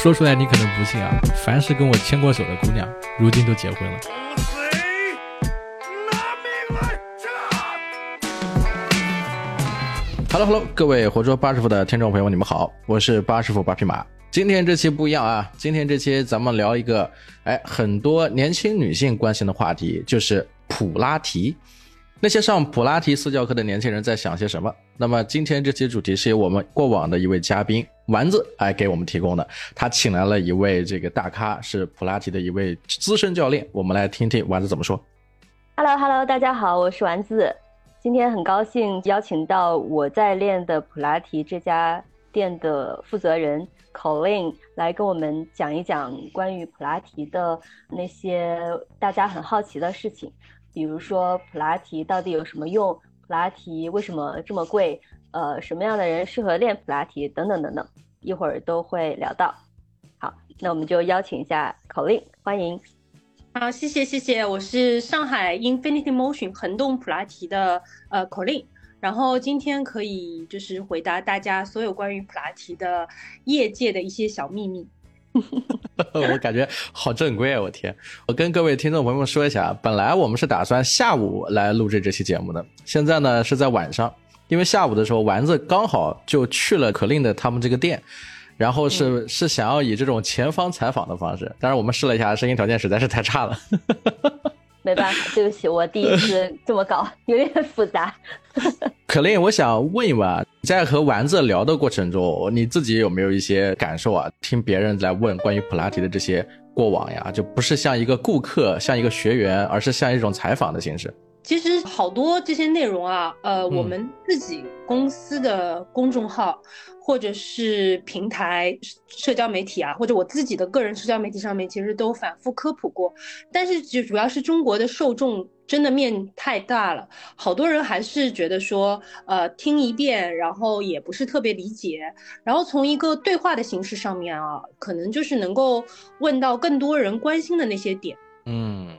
说出来你可能不信啊，凡是跟我牵过手的姑娘，如今都结婚了。Hello Hello，各位活捉八师傅的听众朋友，你们好，我是八师傅八匹马。今天这期不一样啊，今天这期咱们聊一个，哎，很多年轻女性关心的话题，就是普拉提。那些上普拉提私教课的年轻人在想些什么？那么今天这期主题是由我们过往的一位嘉宾丸子来给我们提供的。他请来了一位这个大咖，是普拉提的一位资深教练。我们来听听丸子怎么说。Hello Hello，大家好，我是丸子。今天很高兴邀请到我在练的普拉提这家店的负责人 Colin 来跟我们讲一讲关于普拉提的那些大家很好奇的事情。比如说普拉提到底有什么用？普拉提为什么这么贵？呃，什么样的人适合练普拉提？等等等等，一会儿都会聊到。好，那我们就邀请一下口令，欢迎。好，谢谢谢谢，我是上海 Infinity Motion 恒动普拉提的呃口令，然后今天可以就是回答大家所有关于普拉提的业界的一些小秘密。我感觉好正规啊！我天，我跟各位听众朋友们说一下，本来我们是打算下午来录制这期节目的，现在呢是在晚上，因为下午的时候丸子刚好就去了可令的他们这个店，然后是是想要以这种前方采访的方式，但是我们试了一下，声音条件实在是太差了。没办法，对不起，我第一次这么搞，有点复杂。可令，我想问一问啊，在和丸子聊的过程中，你自己有没有一些感受啊？听别人来问关于普拉提的这些过往呀，就不是像一个顾客，像一个学员，而是像一种采访的形式。其实好多这些内容啊，呃，我们自己公司的公众号，或者是平台社交媒体啊，或者我自己的个人社交媒体上面，其实都反复科普过。但是就主要是中国的受众真的面太大了，好多人还是觉得说，呃，听一遍，然后也不是特别理解。然后从一个对话的形式上面啊，可能就是能够问到更多人关心的那些点。嗯。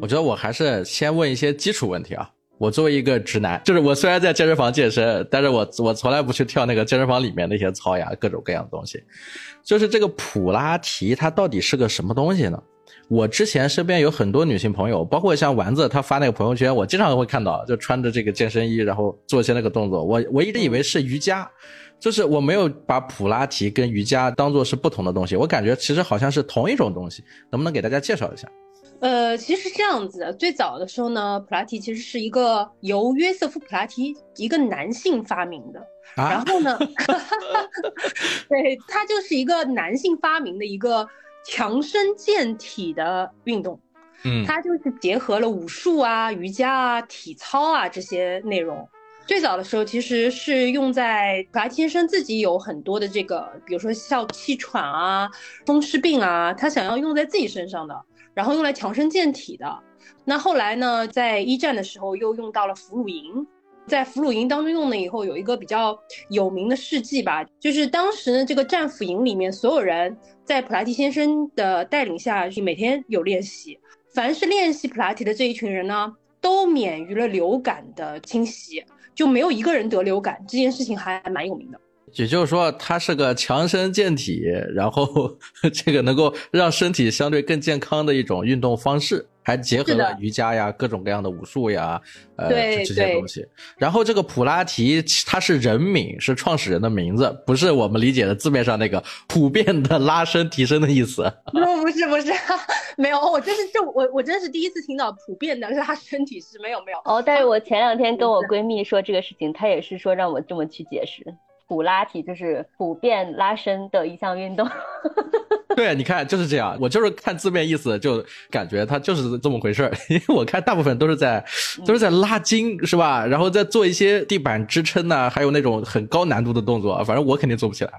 我觉得我还是先问一些基础问题啊。我作为一个直男，就是我虽然在健身房健身，但是我我从来不去跳那个健身房里面那些操呀，各种各样的东西。就是这个普拉提，它到底是个什么东西呢？我之前身边有很多女性朋友，包括像丸子，她发那个朋友圈，我经常会看到，就穿着这个健身衣，然后做一些那个动作。我我一直以为是瑜伽，就是我没有把普拉提跟瑜伽当做是不同的东西，我感觉其实好像是同一种东西。能不能给大家介绍一下？呃，其实是这样子，最早的时候呢，普拉提其实是一个由约瑟夫普拉提一个男性发明的，然后呢 对他就是一个男性发明的一个强身健体的运动，嗯，他就是结合了武术啊、瑜伽啊、体操啊这些内容。最早的时候其实是用在普拉提先生自己有很多的这个，比如说像气喘啊、风湿病啊，他想要用在自己身上的。然后用来强身健体的，那后来呢，在一战的时候又用到了俘虏营，在俘虏营当中用了以后，有一个比较有名的事迹吧，就是当时呢这个战俘营里面所有人在普拉提先生的带领下，每天有练习，凡是练习普拉提的这一群人呢，都免于了流感的侵袭，就没有一个人得流感，这件事情还蛮有名的。也就是说，它是个强身健体，然后 这个能够让身体相对更健康的一种运动方式，还结合了瑜伽呀、各种各样的武术呀，呃，这些东西。然后这个普拉提，它是人名，是创始人的名字，不是我们理解的字面上那个普遍的拉伸提升的意思。不，不是，不是，没有，我真是这我我真是第一次听到普遍的拉伸体式，没有没有。哦，但是我前两天跟我闺蜜说这个事情，她也是说让我这么去解释。普拉提就是普遍拉伸的一项运动。对，你看就是这样。我就是看字面意思，就感觉它就是这么回事儿。因为我看大部分都是在都是在拉筋，是吧？然后再做一些地板支撑呐，还有那种很高难度的动作。反正我肯定做不起来。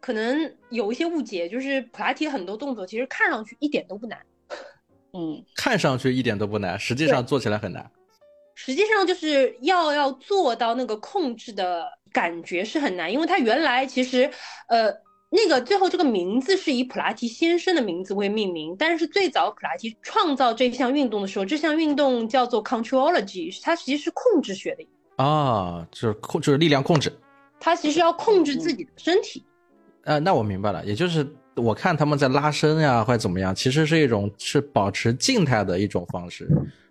可能有一些误解，就是普拉提很多动作其实看上去一点都不难。嗯，看上去一点都不难，实际上做起来很难。实际上就是要要做到那个控制的。感觉是很难，因为他原来其实，呃，那个最后这个名字是以普拉提先生的名字为命名，但是最早普拉提创造这项运动的时候，这项运动叫做 contrology，它其实是控制学的啊，就是控就是力量控制，它其实要控制自己的身体。呃，那我明白了，也就是我看他们在拉伸呀，或者怎么样，其实是一种是保持静态的一种方式，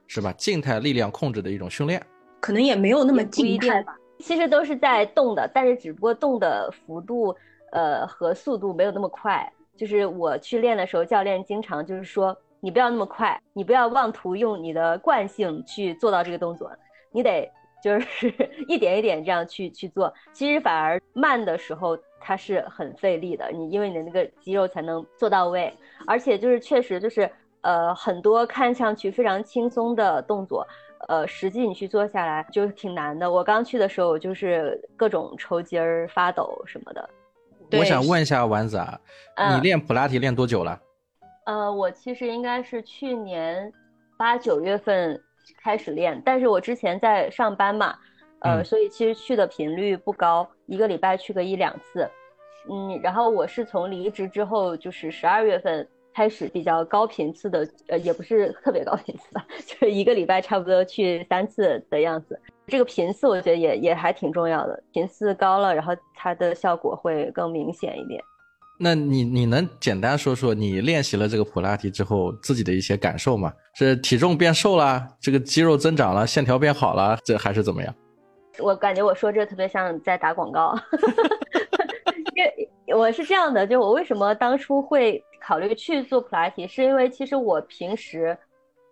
是吧？静态力量控制的一种训练，可能也没有那么静态吧。其实都是在动的，但是只不过动的幅度，呃和速度没有那么快。就是我去练的时候，教练经常就是说，你不要那么快，你不要妄图用你的惯性去做到这个动作，你得就是 一点一点这样去去做。其实反而慢的时候，它是很费力的，你因为你的那个肌肉才能做到位，而且就是确实就是呃很多看上去非常轻松的动作。呃，实际你去做下来就挺难的。我刚去的时候，我就是各种抽筋儿、发抖什么的。我想问一下丸子啊，嗯你练普拉提练多久了？呃，我其实应该是去年八九月份开始练，但是我之前在上班嘛，呃，嗯所以其实去的频率不高，一个礼拜去个一两次。嗯，然后我是从离职之后，就是十二月份开始比较高频次的，呃，也不是特别高频次吧，就是一个礼拜差不多去三次的样子。这个频次我觉得也也还挺重要的，频次高了，然后它的效果会更明显一点。那你你能简单说说你练习了这个普拉提之后自己的一些感受吗？是体重变瘦了，这个肌肉增长了，线条变好了，这还是怎么样？我感觉我说这特别像在打广告，因为我是这样的，就我为什么当初会考虑去做普拉提，是因为其实我平时，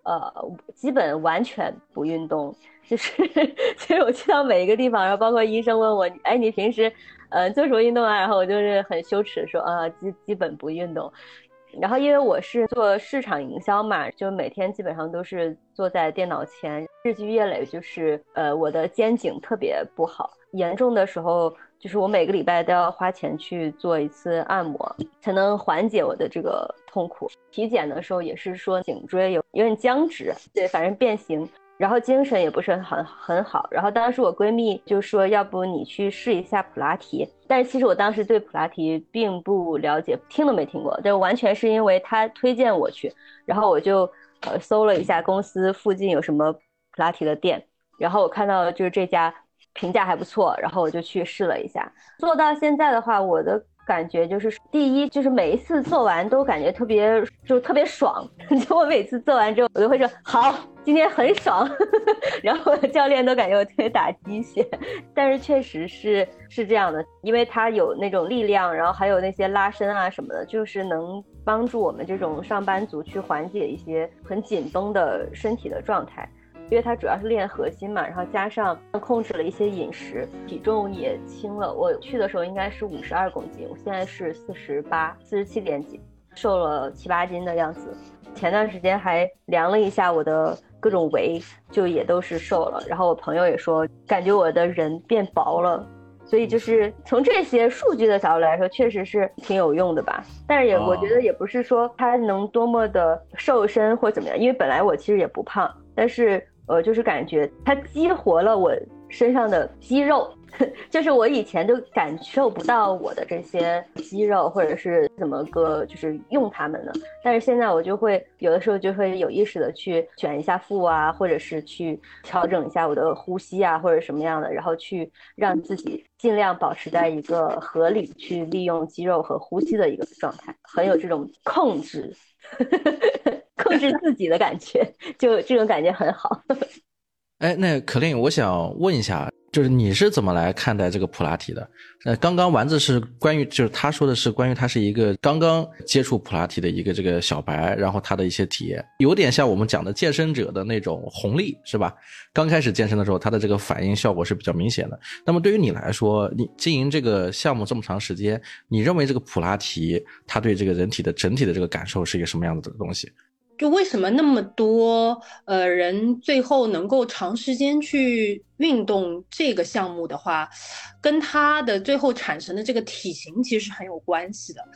呃，基本完全不运动，就是 其实我去到每一个地方，然后包括医生问我，哎，你平时，呃，做什么运动啊？然后我就是很羞耻说，啊，基基本不运动。然后因为我是做市场营销嘛，就每天基本上都是坐在电脑前，日积月累，就是呃我的肩颈特别不好，严重的时候就是我每个礼拜都要花钱去做一次按摩，才能缓解我的这个痛苦。体检的时候也是说颈椎有有点僵直，对，反正变形。然后精神也不是很很好，然后当时我闺蜜就说，要不你去试一下普拉提。但是其实我当时对普拉提并不了解，听都没听过，但完全是因为她推荐我去，然后我就呃搜了一下公司附近有什么普拉提的店，然后我看到就是这家评价还不错，然后我就去试了一下。做到现在的话，我的感觉就是，第一就是每一次做完都感觉特别就特别爽，就我每次做完之后，我就会说好，今天很爽，然后教练都感觉我特别打鸡血，但是确实是是这样的，因为它有那种力量，然后还有那些拉伸啊什么的，就是能帮助我们这种上班族去缓解一些很紧绷的身体的状态。因为它主要是练核心嘛，然后加上控制了一些饮食，体重也轻了。我去的时候应该是五十二公斤，我现在是四十八，四十七点几，瘦了七八斤的样子。前段时间还量了一下我的各种围，就也都是瘦了。然后我朋友也说，感觉我的人变薄了。所以就是从这些数据的角度来说，确实是挺有用的吧。但是也我觉得也不是说它能多么的瘦身或怎么样，因为本来我其实也不胖，但是。呃，就是感觉它激活了我身上的肌肉，就是我以前就感受不到我的这些肌肉，或者是怎么个就是用它们呢？但是现在我就会有的时候就会有意识的去卷一下腹啊，或者是去调整一下我的呼吸啊，或者什么样的，然后去让自己尽量保持在一个合理去利用肌肉和呼吸的一个状态，很有这种控制。控制自己的感觉，就这种感觉很好。哎，那可令，我想问一下，就是你是怎么来看待这个普拉提的？呃，刚刚丸子是关于，就是他说的是关于他是一个刚刚接触普拉提的一个这个小白，然后他的一些体验，有点像我们讲的健身者的那种红利，是吧？刚开始健身的时候，他的这个反应效果是比较明显的。那么对于你来说，你经营这个项目这么长时间，你认为这个普拉提它对这个人体的整体的这个感受是一个什么样子的东西？就为什么那么多呃人最后能够长时间去运动这个项目的话，跟他的最后产生的这个体型其实是很有关系的，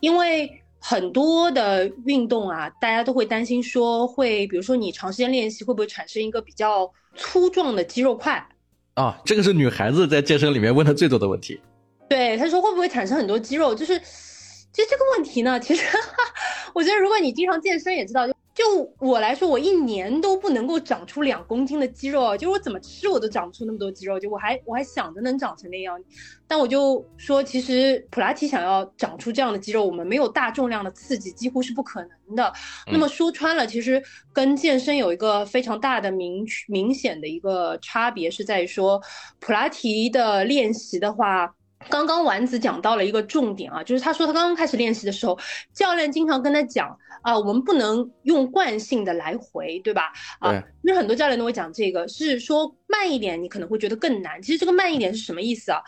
因为很多的运动啊，大家都会担心说会，比如说你长时间练习会不会产生一个比较粗壮的肌肉块啊？这个是女孩子在健身里面问的最多的问题。对，她说会不会产生很多肌肉，就是。其实这个问题呢，其实我觉得如果你经常健身也知道，就就我来说，我一年都不能够长出两公斤的肌肉，就我怎么吃我都长不出那么多肌肉，就我还我还想着能长成那样，但我就说，其实普拉提想要长出这样的肌肉，我们没有大重量的刺激，几乎是不可能的。那么说穿了，其实跟健身有一个非常大的明明显的一个差别，是在于说普拉提的练习的话。刚刚丸子讲到了一个重点啊，就是他说他刚刚开始练习的时候，教练经常跟他讲啊，我们不能用惯性的来回，对吧？啊，因为很多教练都会讲这个，是说慢一点，你可能会觉得更难。其实这个慢一点是什么意思啊？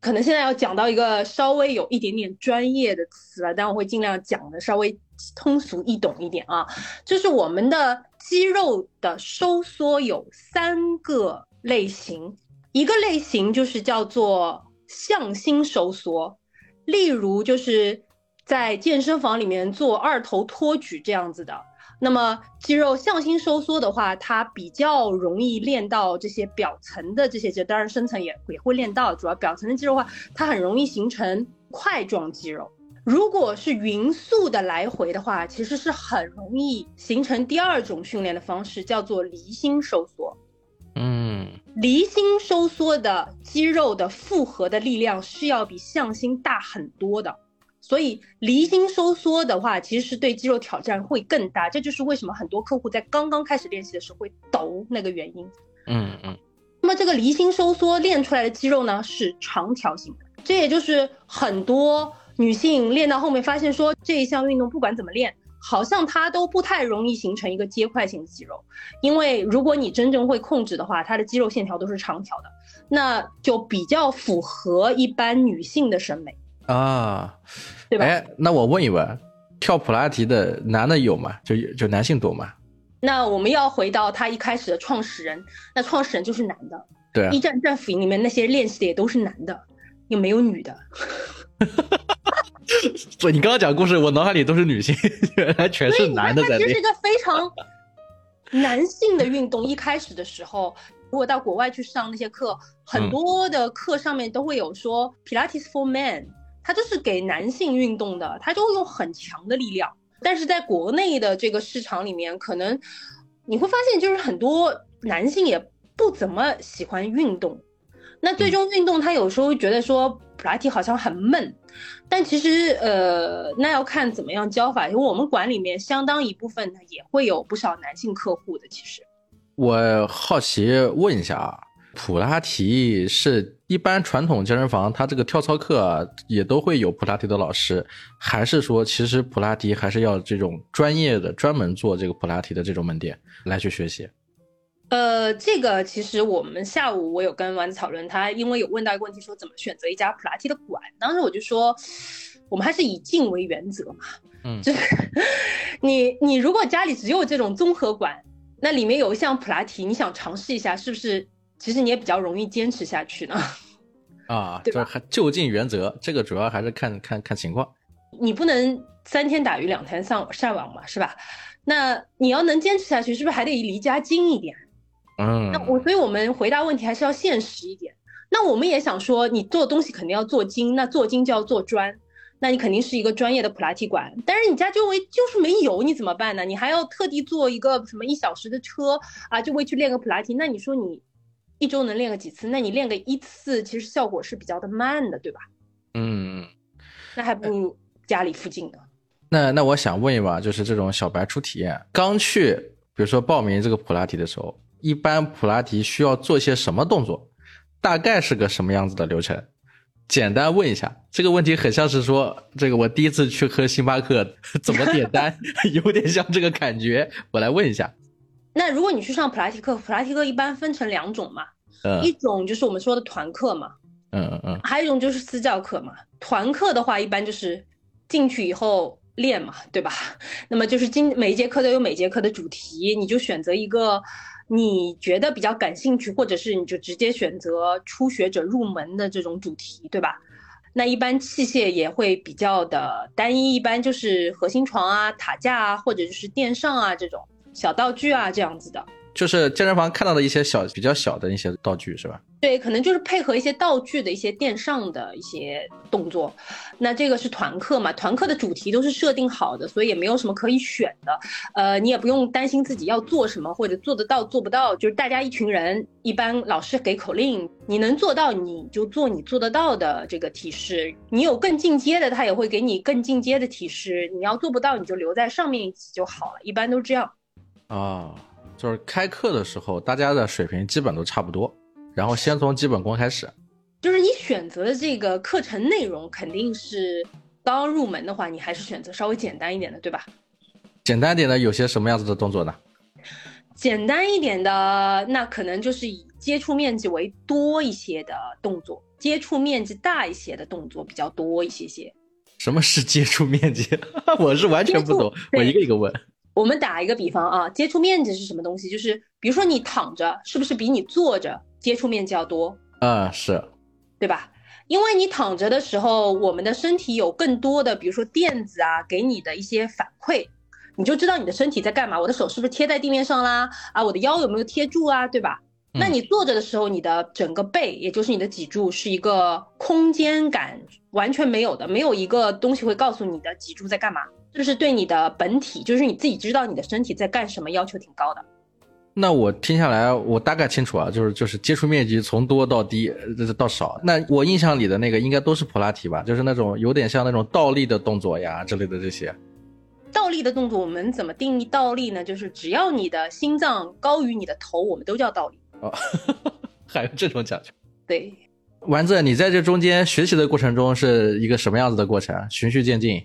可能现在要讲到一个稍微有一点点专业的词了，但我会尽量讲的稍微通俗易懂一点啊。就是我们的肌肉的收缩有三个类型，一个类型就是叫做。向心收缩，例如就是在健身房里面做二头托举这样子的。那么肌肉向心收缩的话，它比较容易练到这些表层的这些肌，当然深层也也会练到。主要表层的肌肉话，它很容易形成块状肌肉。如果是匀速的来回的话，其实是很容易形成第二种训练的方式，叫做离心收缩。嗯，离心收缩的肌肉的复合的力量是要比向心大很多的，所以离心收缩的话，其实是对肌肉挑战会更大。这就是为什么很多客户在刚刚开始练习的时候会抖那个原因。嗯嗯。那么这个离心收缩练出来的肌肉呢，是长条形的。这也就是很多女性练到后面发现说，这一项运动不管怎么练。好像它都不太容易形成一个结块型的肌肉，因为如果你真正会控制的话，它的肌肉线条都是长条的，那就比较符合一般女性的审美啊，对吧？哎，那我问一问，跳普拉提的男的有吗？就就男性多吗？那我们要回到他一开始的创始人，那创始人就是男的，对，一战战俘营里面那些练习的也都是男的，又没有女的。所以你刚刚讲故事，我脑海里都是女性，原来全是男的在练。其实是一个非常男性的运动。一开始的时候，如果到国外去上那些课，很多的课上面都会有说 Pilates for Men，它就是给男性运动的，它就会用很强的力量。但是在国内的这个市场里面，可能你会发现，就是很多男性也不怎么喜欢运动。那最终运动，他有时候觉得说普拉提好像很闷。但其实，呃，那要看怎么样教法。因为我们馆里面相当一部分呢，也会有不少男性客户的。其实，我好奇问一下啊，普拉提是一般传统健身房，它这个跳操课也都会有普拉提的老师，还是说其实普拉提还是要这种专业的、专门做这个普拉提的这种门店来去学习？呃，这个其实我们下午我有跟丸子讨论，他因为有问到一个问题，说怎么选择一家普拉提的馆。当时我就说，我们还是以静为原则嘛。嗯，就是你你如果家里只有这种综合馆，那里面有一项普拉提，你想尝试一下，是不是？其实你也比较容易坚持下去呢。啊，对吧？就近原则，这个主要还是看看看情况。你不能三天打鱼两天上晒网嘛，是吧？那你要能坚持下去，是不是还得离家近一点？嗯，那我所以，我们回答问题还是要现实一点。那我们也想说，你做东西肯定要做精，那做精就要做专，那你肯定是一个专业的普拉提馆。但是你家周围就是没有，你怎么办呢？你还要特地坐一个什么一小时的车啊，就为去练个普拉提？那你说你一周能练个几次？那你练个一次，其实效果是比较的慢的，对吧？嗯，那还不如家里附近的。那那我想问一问，就是这种小白初体验，刚去，比如说报名这个普拉提的时候。一般普拉提需要做些什么动作？大概是个什么样子的流程？简单问一下，这个问题很像是说，这个我第一次去喝星巴克 怎么点单，有点像这个感觉。我来问一下。那如果你去上普拉提课，普拉提课一般分成两种嘛，嗯，一种就是我们说的团课嘛，嗯嗯嗯，还有一种就是私教课嘛。团课的话，一般就是进去以后练嘛，对吧？那么就是今每一节课都有每节课的主题，你就选择一个。你觉得比较感兴趣，或者是你就直接选择初学者入门的这种主题，对吧？那一般器械也会比较的单一，一般就是核心床啊、塔架啊，或者就是垫上啊这种小道具啊这样子的。就是健身房看到的一些小比较小的一些道具是吧？对，可能就是配合一些道具的一些垫上的一些动作。那这个是团课嘛？团课的主题都是设定好的，所以也没有什么可以选的。呃，你也不用担心自己要做什么或者做得到做不到。就是大家一群人，一般老师给口令，你能做到你就做你做得到的这个提示。你有更进阶的，他也会给你更进阶的提示。你要做不到，你就留在上面一级就好了。一般都这样。啊。就是开课的时候，大家的水平基本都差不多，然后先从基本功开始。就是你选择的这个课程内容，肯定是刚入门的话，你还是选择稍微简单一点的，对吧？简单点的有些什么样子的动作呢？简单一点的，那可能就是以接触面积为多一些的动作，接触面积大一些的动作比较多一些些。什么是接触面积？我是完全不懂，我一个一个问。我们打一个比方啊，接触面积是什么东西？就是比如说你躺着，是不是比你坐着接触面积要多？嗯，是，对吧？因为你躺着的时候，我们的身体有更多的，比如说垫子啊，给你的一些反馈，你就知道你的身体在干嘛。我的手是不是贴在地面上啦？啊，我的腰有没有贴住啊？对吧？那你坐着的时候，你的整个背，也就是你的脊柱，是一个空间感完全没有的，没有一个东西会告诉你的脊柱在干嘛。就是对你的本体，就是你自己知道你的身体在干什么，要求挺高的。那我听下来，我大概清楚啊，就是就是接触面积从多到低，到少。那我印象里的那个应该都是普拉提吧？就是那种有点像那种倒立的动作呀之类的这些。倒立的动作，我们怎么定义倒立呢？就是只要你的心脏高于你的头，我们都叫倒立。哦，还有这种讲究？对。丸子，你在这中间学习的过程中是一个什么样子的过程？循序渐进。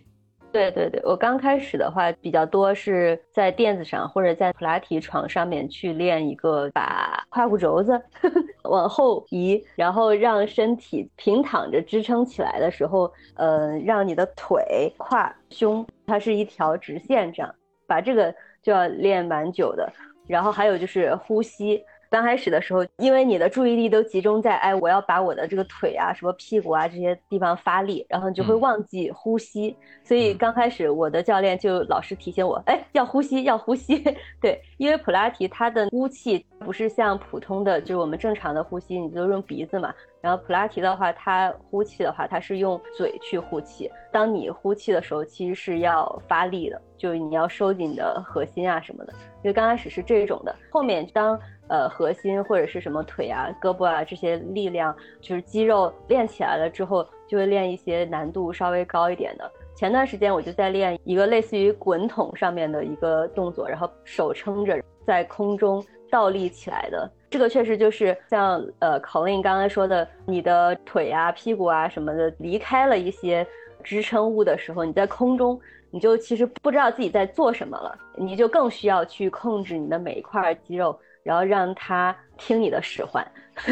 对对对，我刚开始的话比较多是在垫子上或者在普拉提床上面去练一个，把胯骨轴子 往后移，然后让身体平躺着支撑起来的时候，呃，让你的腿、胯、胸它是一条直线，这样把这个就要练蛮久的。然后还有就是呼吸。刚开始的时候，因为你的注意力都集中在哎，我要把我的这个腿啊、什么屁股啊这些地方发力，然后你就会忘记呼吸。所以刚开始我的教练就老是提醒我，哎，要呼吸，要呼吸。对，因为普拉提它的呼气不是像普通的，就是我们正常的呼吸，你就用鼻子嘛。然后普拉提的话，它呼气的话，它是用嘴去呼气。当你呼气的时候，其实是要发力的，就是你要收紧你的核心啊什么的。因为刚开始是这种的，后面当。呃，核心或者是什么腿啊、胳膊啊这些力量，就是肌肉练起来了之后，就会练一些难度稍微高一点的。前段时间我就在练一个类似于滚筒上面的一个动作，然后手撑着在空中倒立起来的。这个确实就是像呃考令刚才说的，你的腿啊、屁股啊什么的离开了一些支撑物的时候，你在空中，你就其实不知道自己在做什么了，你就更需要去控制你的每一块肌肉。然后让他听你的使唤，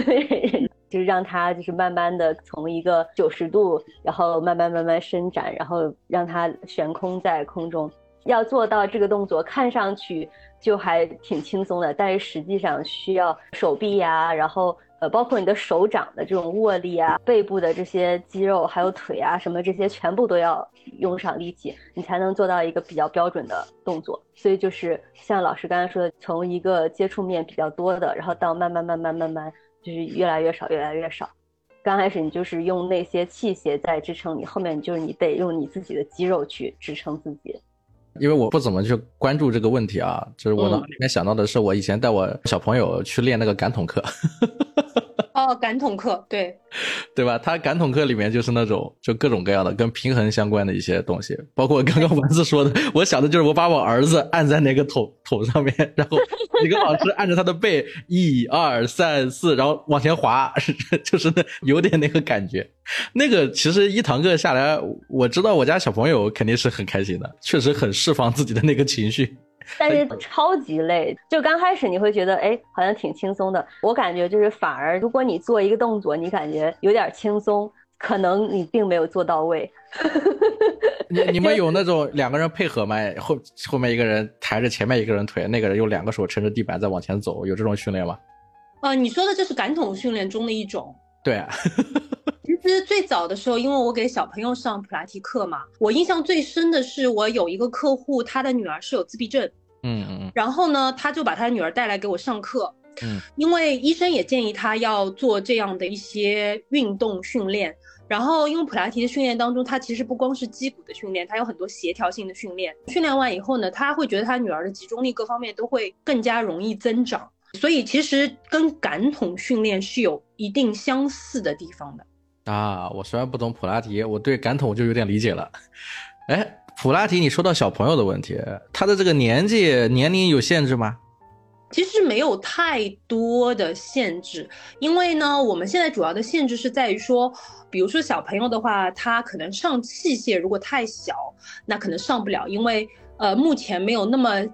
就是让他就是慢慢的从一个九十度，然后慢慢慢慢伸展，然后让它悬空在空中。要做到这个动作，看上去就还挺轻松的，但是实际上需要手臂呀，然后。呃，包括你的手掌的这种握力啊，背部的这些肌肉，还有腿啊什么这些，全部都要用上力气，你才能做到一个比较标准的动作。所以就是像老师刚才说的，从一个接触面比较多的，然后到慢慢慢慢慢慢，就是越来越少，越来越少。刚开始你就是用那些器械在支撑你，后面就是你得用你自己的肌肉去支撑自己。因为我不怎么去关注这个问题啊，就是我脑里面想到的是，我以前带我小朋友去练那个感统课。哦，感统课，对，对吧？他感统课里面就是那种，就各种各样的跟平衡相关的一些东西，包括刚刚丸子说的，我想的就是我把我儿子按在那个桶桶上面，然后一个老师按着他的背，一二三四，然后往前滑，就是那有点那个感觉。那个其实一堂课下来，我知道我家小朋友肯定是很开心的，确实很释放自己的那个情绪。但是超级累，就刚开始你会觉得，哎，好像挺轻松的。我感觉就是反而，如果你做一个动作，你感觉有点轻松，可能你并没有做到位。你你们有那种两个人配合吗？后后面一个人抬着前面一个人腿，那个人用两个手撑着地板在往前走，有这种训练吗？呃，你说的这是感统训练中的一种。对啊。其实最早的时候，因为我给小朋友上普拉提课嘛，我印象最深的是我有一个客户，他的女儿是有自闭症，嗯嗯嗯，然后呢，他就把他女儿带来给我上课。嗯，因为医生也建议他要做这样的一些运动训练。然后，因为普拉提的训练当中，它其实不光是肌骨的训练，它有很多协调性的训练。训练完以后呢，他会觉得他女儿的集中力各方面都会更加容易增长。所以，其实跟感统训练是有一定相似的地方的。啊，我虽然不懂普拉提，我对感统就有点理解了。哎，普拉提，你说到小朋友的问题，他的这个年纪年龄有限制吗？其实没有太多的限制，因为呢，我们现在主要的限制是在于说，比如说小朋友的话，他可能上器械如果太小，那可能上不了，因为呃，目前没有那么。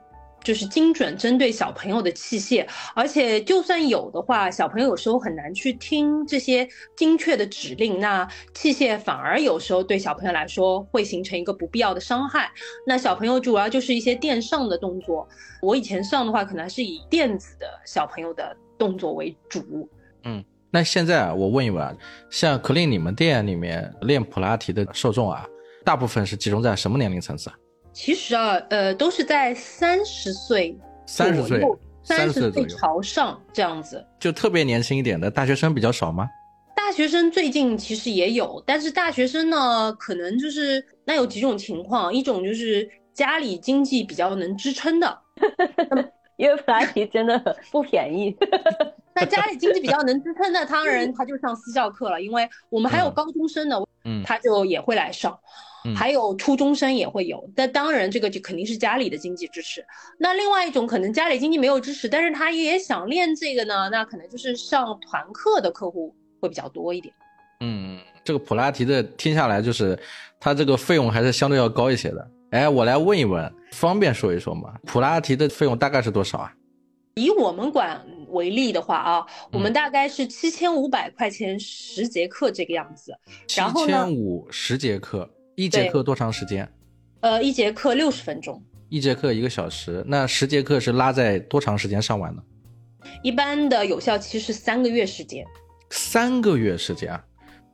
就是精准针对小朋友的器械，而且就算有的话，小朋友有时候很难去听这些精确的指令，那器械反而有时候对小朋友来说会形成一个不必要的伤害。那小朋友主要就是一些垫上的动作，我以前上的话，可能还是以垫子的小朋友的动作为主。嗯，那现在啊，我问一问啊，像可令你们店里面练普拉提的受众啊，大部分是集中在什么年龄层次啊？其实啊，呃，都是在三十岁、三十岁、三十岁朝上这样子，就特别年轻一点的大学生比较少吗？大学生最近其实也有，但是大学生呢，可能就是那有几种情况，一种就是家里经济比较能支撑的，因为普拉提真的不便宜。那家里经济比较能支撑的，当然他就上私教课了，因为我们还有高中生呢，嗯，他就也会来上。还有初中生也会有，但当然这个就肯定是家里的经济支持。那另外一种可能家里经济没有支持，但是他也想练这个呢，那可能就是上团课的客户会比较多一点。嗯，这个普拉提的听下来就是它这个费用还是相对要高一些的。哎，我来问一问，方便说一说吗？普拉提的费用大概是多少啊？以我们馆为例的话啊，我们大概是七千五百块钱十节课这个样子。七千五十节课。一节课多长时间？呃，一节课六十分钟。一节课一个小时，那十节课是拉在多长时间上完呢？一般的有效期是三个月时间。三个月时间啊！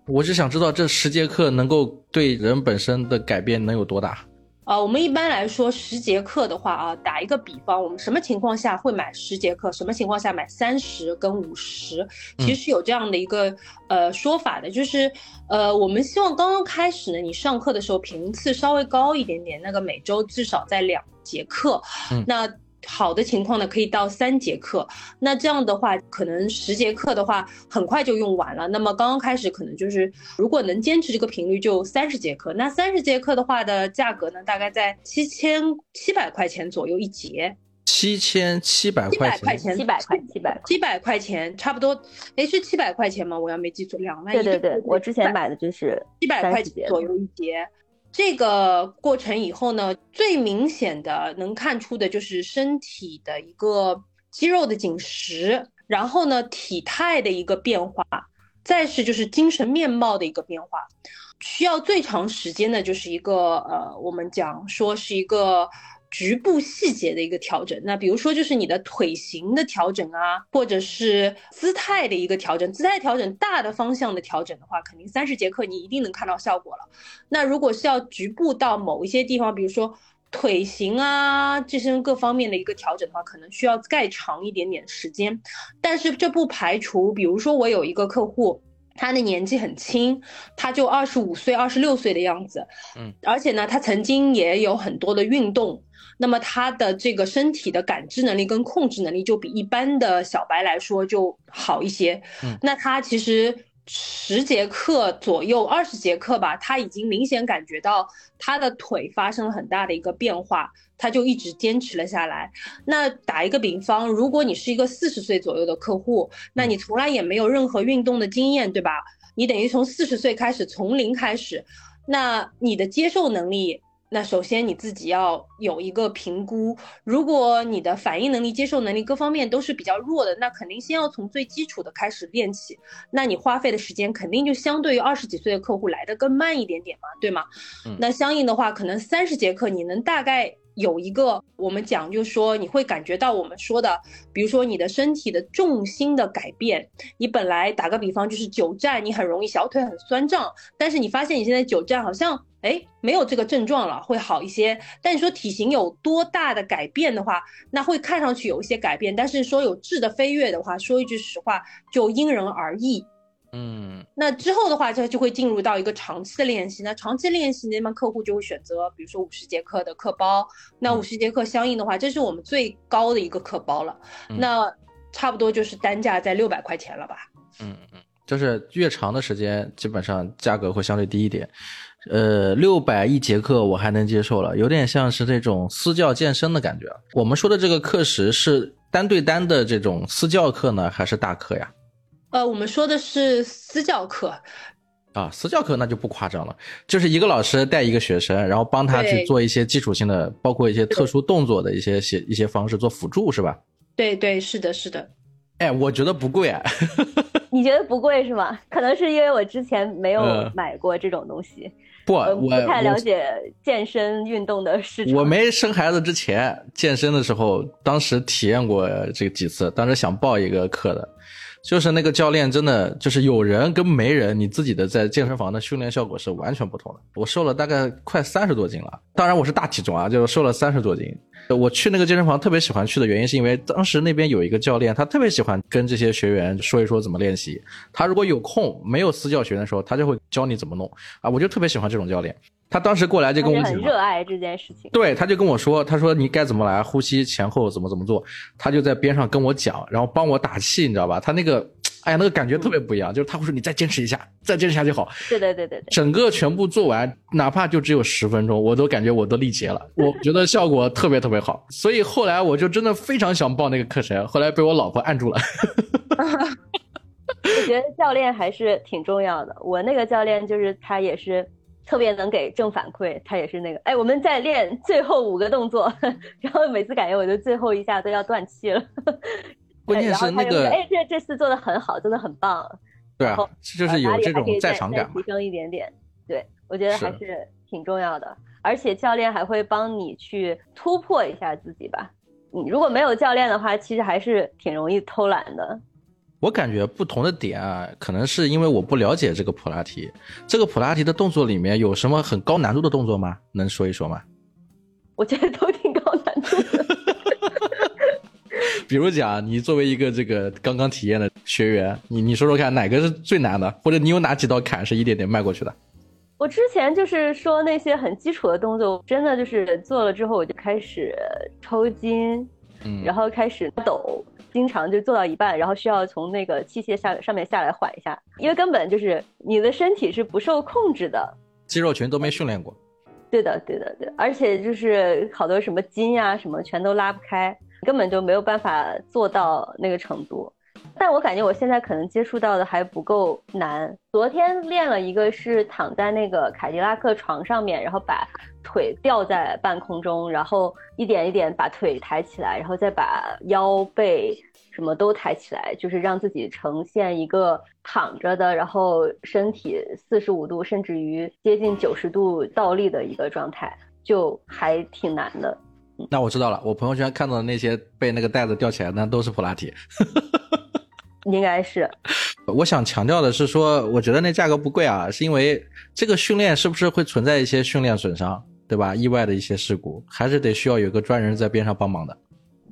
我就想知道这十节课能够对人本身的改变能有多大？啊，我们一般来说十节课的话啊，打一个比方，我们什么情况下会买十节课？什么情况下买三十跟五十？其实是有这样的一个呃说法的，就是呃，我们希望刚刚开始呢，你上课的时候频次稍微高一点点，那个每周至少在两节课，那。好的情况呢，可以到三节课。那这样的话，可能十节课的话，很快就用完了。那么刚刚开始，可能就是如果能坚持这个频率，就三十节课。那三十节课的话的价格呢，大概在七千七百块钱左右一节。七千七百块钱，七百块，七百，七百块钱，差不多。哎，是七百块钱吗？我要没记错，两万。对对对，我之前买的就是七百块钱左右一节。这个过程以后呢，最明显的能看出的就是身体的一个肌肉的紧实，然后呢，体态的一个变化，再是就是精神面貌的一个变化，需要最长时间的就是一个呃，我们讲说是一个。局部细节的一个调整，那比如说就是你的腿型的调整啊，或者是姿态的一个调整，姿态调整大的方向的调整的话，肯定三十节课你一定能看到效果了。那如果是要局部到某一些地方，比如说腿型啊这些各方面的一个调整的话，可能需要再长一点点时间。但是这不排除，比如说我有一个客户。他的年纪很轻，他就二十五岁、二十六岁的样子，嗯，而且呢，他曾经也有很多的运动，那么他的这个身体的感知能力跟控制能力就比一般的小白来说就好一些，嗯，那他其实。十节课左右，二十节课吧，他已经明显感觉到他的腿发生了很大的一个变化，他就一直坚持了下来。那打一个比方，如果你是一个四十岁左右的客户，那你从来也没有任何运动的经验，对吧？你等于从四十岁开始，从零开始，那你的接受能力。那首先你自己要有一个评估，如果你的反应能力、接受能力各方面都是比较弱的，那肯定先要从最基础的开始练起。那你花费的时间肯定就相对于二十几岁的客户来的更慢一点点嘛，对吗？嗯。那相应的话，可能三十节课你能大概有一个我们讲，就是说你会感觉到我们说的，比如说你的身体的重心的改变。你本来打个比方就是久站，你很容易小腿很酸胀，但是你发现你现在久站好像哎没有这个症状了，会好一些。但你说体型有多大的改变的话，那会看上去有一些改变，但是说有质的飞跃的话，说一句实话就因人而异。嗯，那之后的话，就就会进入到一个长期的练习。那长期练习，那么客户就会选择，比如说五十节课的课包。那五十节课相应的话，这是我们最高的一个课包了。那差不多就是单价在六百块钱了吧？嗯嗯，就是越长的时间，基本上价格会相对低一点。呃，六百一节课我还能接受了，有点像是这种私教健身的感觉。我们说的这个课时是单对单的这种私教课呢，还是大课呀？呃，我们说的是私教课，啊，私教课那就不夸张了，就是一个老师带一个学生，然后帮他去做一些基础性的，包括一些特殊动作的一些些一些方式做辅助，是吧？对对，是的，是的。哎，我觉得不贵啊。你觉得不贵是吗？可能是因为我之前没有买过这种东西，不，我不太了解健身运动的市场。我没生孩子之前健身的时候，当时体验过这几次，当时想报一个课的。就是那个教练真的就是有人跟没人，你自己的在健身房的训练效果是完全不同的。我瘦了大概快三十多斤了，当然我是大体重啊，就瘦了三十多斤。我去那个健身房特别喜欢去的原因，是因为当时那边有一个教练，他特别喜欢跟这些学员说一说怎么练习。他如果有空没有私教学的时候，他就会教你怎么弄啊，我就特别喜欢这种教练。他当时过来就跟我讲，很热爱这件事情。对，他就跟我说，他说你该怎么来，呼吸前后怎么怎么做，他就在边上跟我讲，然后帮我打气，你知道吧？他那个，哎呀，那个感觉特别不一样，就是他会说你再坚持一下，再坚持下就好。对对对对对。整个全部做完，哪怕就只有十分钟，我都感觉我都力竭了，我觉得效果特别特别好。所以后来我就真的非常想报那个课程，后来被我老婆按住了。我觉得教练还是挺重要的，我那个教练就是他也是。特别能给正反馈，他也是那个，哎，我们在练最后五个动作，然后每次感觉我就最后一下都要断气了。关键是那个，哎，这这次做的很好，真的很棒。对啊，就是有这种在场感提升一点点。对，我觉得还是挺重要的，而且教练还会帮你去突破一下自己吧。你如果没有教练的话，其实还是挺容易偷懒的。我感觉不同的点啊，可能是因为我不了解这个普拉提。这个普拉提的动作里面有什么很高难度的动作吗？能说一说吗？我觉得都挺高难度的。比如讲，你作为一个这个刚刚体验的学员，你你说说看，哪个是最难的？或者你有哪几道坎是一点点迈过去的？我之前就是说那些很基础的动作，真的就是做了之后我就开始抽筋，嗯，然后开始抖。经常就做到一半，然后需要从那个器械下上面下来缓一下，因为根本就是你的身体是不受控制的，肌肉群都没训练过。对的，对的，对，而且就是好多什么筋呀什么全都拉不开，根本就没有办法做到那个程度。但我感觉我现在可能接触到的还不够难。昨天练了一个是躺在那个凯迪拉克床上面，然后把腿吊在半空中，然后一点一点把腿抬起来，然后再把腰背什么都抬起来，就是让自己呈现一个躺着的，然后身体四十五度甚至于接近九十度倒立的一个状态，就还挺难的。那我知道了，我朋友圈看到的那些被那个带子吊起来，那都是普拉提。应该是，我想强调的是说，我觉得那价格不贵啊，是因为这个训练是不是会存在一些训练损伤，对吧？意外的一些事故，还是得需要有个专人在边上帮忙的。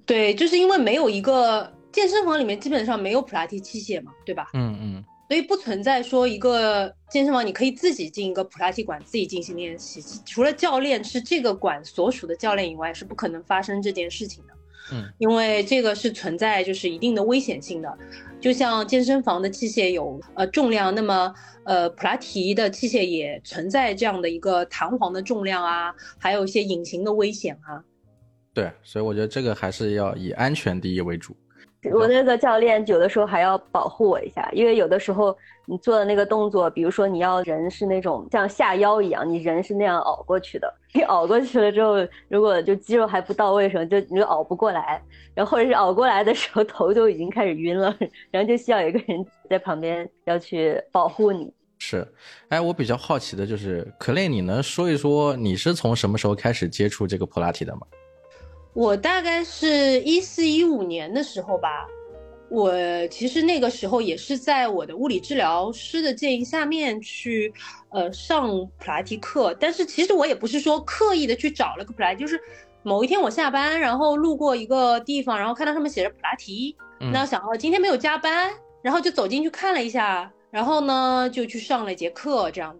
对，就是因为没有一个健身房里面基本上没有普拉提器械嘛，对吧？嗯嗯。所以不存在说一个健身房你可以自己进一个普拉提馆自己进行练习，除了教练是这个馆所属的教练以外，是不可能发生这件事情的。嗯，因为这个是存在就是一定的危险性的。就像健身房的器械有呃重量，那么呃普拉提的器械也存在这样的一个弹簧的重量啊，还有一些隐形的危险啊。对，所以我觉得这个还是要以安全第一为主。我那个教练有的时候还要保护我一下，因为有的时候你做的那个动作，比如说你要人是那种像下腰一样，你人是那样熬过去的。你熬过去了之后，如果就肌肉还不到位的时候，就你就熬不过来，然后或者是熬过来的时候 头就已经开始晕了，然后就需要有一个人在旁边要去保护你。是，哎，我比较好奇的就是，可累，你能说一说你是从什么时候开始接触这个普拉提的吗？我大概是一四一五年的时候吧。我其实那个时候也是在我的物理治疗师的建议下面去，呃，上普拉提课。但是其实我也不是说刻意的去找了个普拉提，就是某一天我下班，然后路过一个地方，然后看到上面写着普拉提，那想哦今天没有加班，然后就走进去看了一下，然后呢就去上了一节课，这样。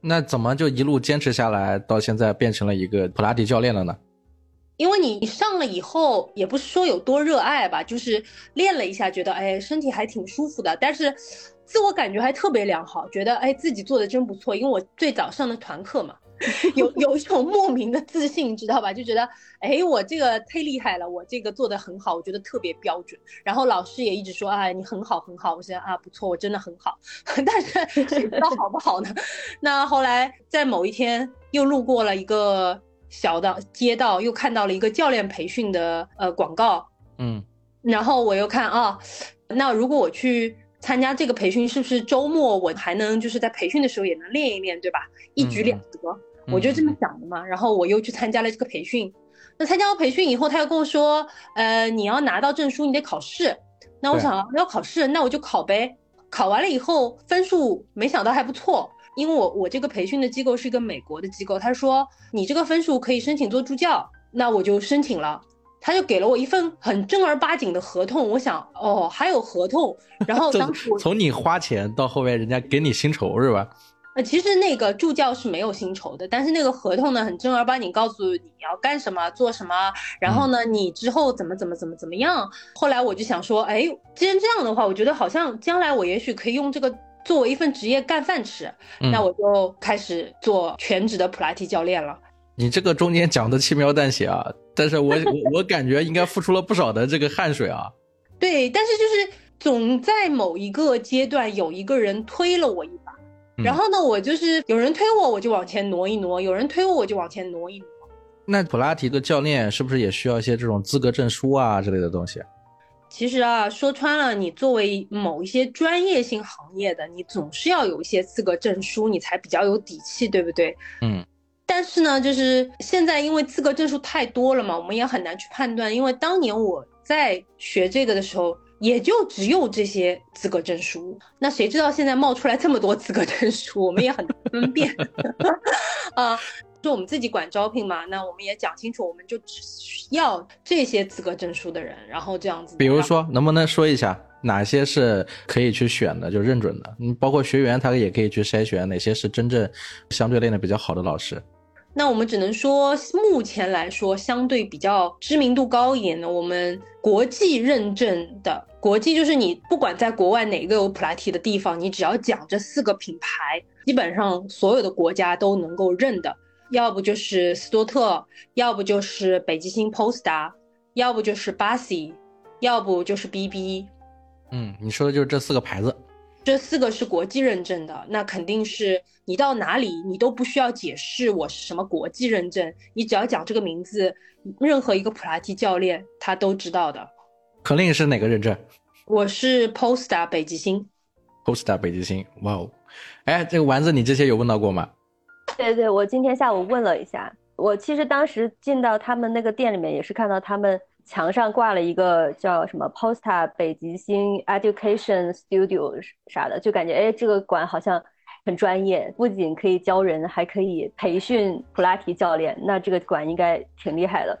那怎么就一路坚持下来，到现在变成了一个普拉提教练了呢？因为你上了以后，也不是说有多热爱吧，就是练了一下，觉得哎，身体还挺舒服的，但是自我感觉还特别良好，觉得哎自己做的真不错。因为我最早上的团课嘛，有有一种莫名的自信，知道吧？就觉得哎，我这个忒厉害了，我这个做的很好，我觉得特别标准。然后老师也一直说啊，你很好很好。我现在啊不错，我真的很好。但是谁知道好不好呢？那后来在某一天又路过了一个。小的街道又看到了一个教练培训的呃广告，嗯，然后我又看啊，那如果我去参加这个培训，是不是周末我还能就是在培训的时候也能练一练，对吧？一举两得，我就这么想的嘛。然后我又去参加了这个培训，那参加完培训以后，他又跟我说，呃，你要拿到证书，你得考试。那我想要考试，那我就考呗。考完了以后，分数没想到还不错。因为我我这个培训的机构是一个美国的机构，他说你这个分数可以申请做助教，那我就申请了，他就给了我一份很正儿八经的合同。我想，哦，还有合同，然后 当时从你花钱到后面人家给你薪酬是吧？呃，其实那个助教是没有薪酬的，但是那个合同呢很正儿八经告诉你要干什么做什么，然后呢你之后怎么怎么怎么怎么样。后来我就想说，哎，既然这样的话，我觉得好像将来我也许可以用这个。作为一份职业干饭吃，那我就开始做全职的普拉提教练了。你这个中间讲的轻描淡写啊，但是我 我我感觉应该付出了不少的这个汗水啊。对，但是就是总在某一个阶段有一个人推了我一把，然后呢，我就是有人推我，我就往前挪一挪；有人推我，我就往前挪一挪。那普拉提的教练是不是也需要一些这种资格证书啊之类的东西？其实啊，说穿了，你作为某一些专业性行业的，你总是要有一些资格证书，你才比较有底气，对不对？嗯。但是呢，就是现在因为资格证书太多了嘛，我们也很难去判断。因为当年我在学这个的时候，也就只有这些资格证书。那谁知道现在冒出来这么多资格证书，我们也很分辨。啊。就我们自己管招聘嘛，那我们也讲清楚，我们就只要这些资格证书的人，然后这样子。比如说，能不能说一下哪些是可以去选的，就认准的？嗯，包括学员他也可以去筛选哪些是真正相对练的比较好的老师。那我们只能说，目前来说，相对比较知名度高一点的，我们国际认证的，国际就是你不管在国外哪个有普拉提的地方，你只要讲这四个品牌，基本上所有的国家都能够认的。要不就是斯多特，要不就是北极星 Posta，要不就是巴西，要不就是 BB。嗯，你说的就是这四个牌子，这四个是国际认证的，那肯定是你到哪里你都不需要解释我是什么国际认证，你只要讲这个名字，任何一个普拉提教练他都知道的。可令是哪个认证？我是 Posta 北极星。Posta 北极星，哇哦！哎，这个丸子你之前有问到过吗？对对，我今天下午问了一下，我其实当时进到他们那个店里面，也是看到他们墙上挂了一个叫什么 Posta 北极星 Education Studio 啥的，就感觉哎，这个馆好像很专业，不仅可以教人，还可以培训普拉提教练，那这个馆应该挺厉害的。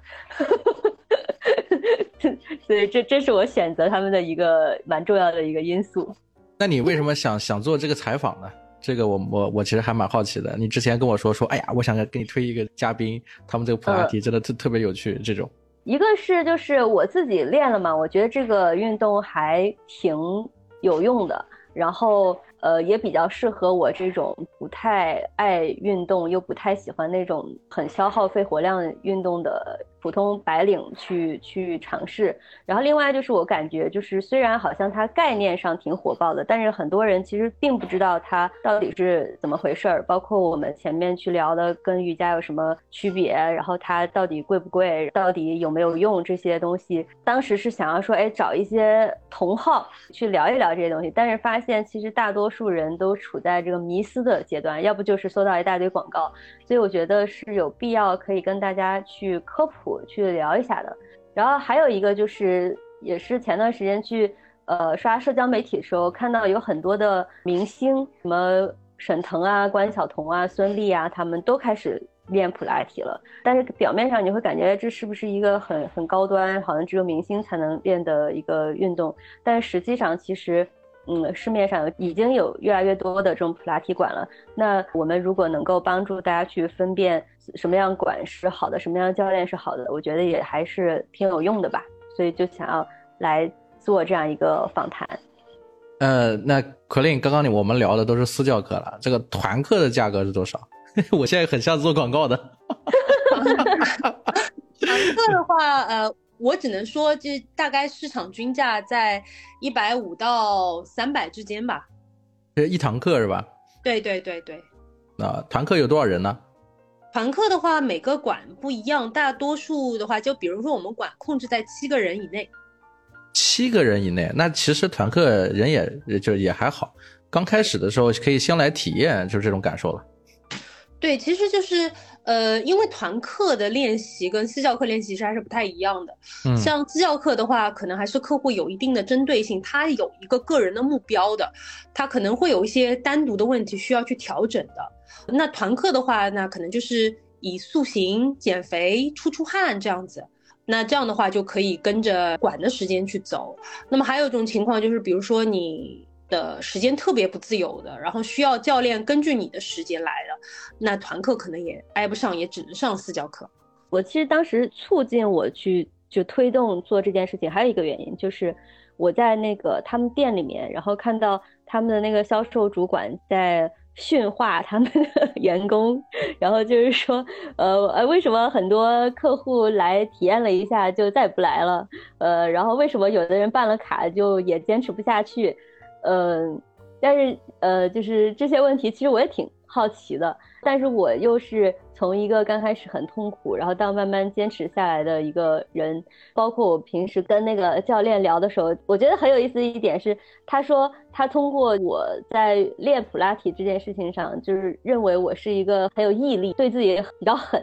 所以这这是我选择他们的一个蛮重要的一个因素。那你为什么想想做这个采访呢？这个我我我其实还蛮好奇的。你之前跟我说说，哎呀，我想给你推一个嘉宾，他们这个普拉提真的特特别有趣。这种一个是就是我自己练了嘛，我觉得这个运动还挺有用的，然后。呃，也比较适合我这种不太爱运动又不太喜欢那种很消耗肺活量运动的普通白领去去尝试。然后另外就是我感觉就是虽然好像它概念上挺火爆的，但是很多人其实并不知道它到底是怎么回事儿。包括我们前面去聊的跟瑜伽有什么区别，然后它到底贵不贵，到底有没有用这些东西。当时是想要说，哎，找一些同好去聊一聊这些东西，但是发现其实大多。多数人都处在这个迷思的阶段，要不就是搜到一大堆广告，所以我觉得是有必要可以跟大家去科普、去聊一下的。然后还有一个就是，也是前段时间去呃刷社交媒体的时候，看到有很多的明星，什么沈腾啊、关晓彤啊、孙俪啊，他们都开始。练普拉提了，但是表面上你会感觉这是不是一个很很高端，好像只有明星才能练的一个运动？但实际上，其实，嗯，市面上已经有越来越多的这种普拉提馆了。那我们如果能够帮助大家去分辨什么样馆是好的，什么样教练是好的，我觉得也还是挺有用的吧。所以就想要来做这样一个访谈。呃，那可令刚刚你我们聊的都是私教课了，这个团课的价格是多少？我现在很像做广告的。团课的话，呃，我只能说，这大概市场均价在一百五到三百之间吧。这一堂课是吧？对对对对。那团课有多少人呢？团课的话，每个馆不一样，大多数的话，就比如说我们馆控制在七个人以内。七个人以内，那其实团课人也就也还好。刚开始的时候可以先来体验，就是这种感受了。对，其实就是，呃，因为团课的练习跟私教课练习其实还是不太一样的。嗯，像私教课的话，可能还是客户有一定的针对性，他有一个个人的目标的，他可能会有一些单独的问题需要去调整的。那团课的话，那可能就是以塑形、减肥、出出汗这样子。那这样的话就可以跟着管的时间去走。那么还有一种情况就是，比如说你。的时间特别不自由的，然后需要教练根据你的时间来的，那团课可能也挨不上，也只能上私教课。我其实当时促进我去就推动做这件事情，还有一个原因就是我在那个他们店里面，然后看到他们的那个销售主管在训话他们的 员工，然后就是说，呃呃，为什么很多客户来体验了一下就再也不来了？呃，然后为什么有的人办了卡就也坚持不下去？嗯，但是呃，就是这些问题，其实我也挺好奇的。但是我又是从一个刚开始很痛苦，然后到慢慢坚持下来的一个人。包括我平时跟那个教练聊的时候，我觉得很有意思的一点是，他说他通过我在练普拉提这件事情上，就是认为我是一个很有毅力、对自己比较狠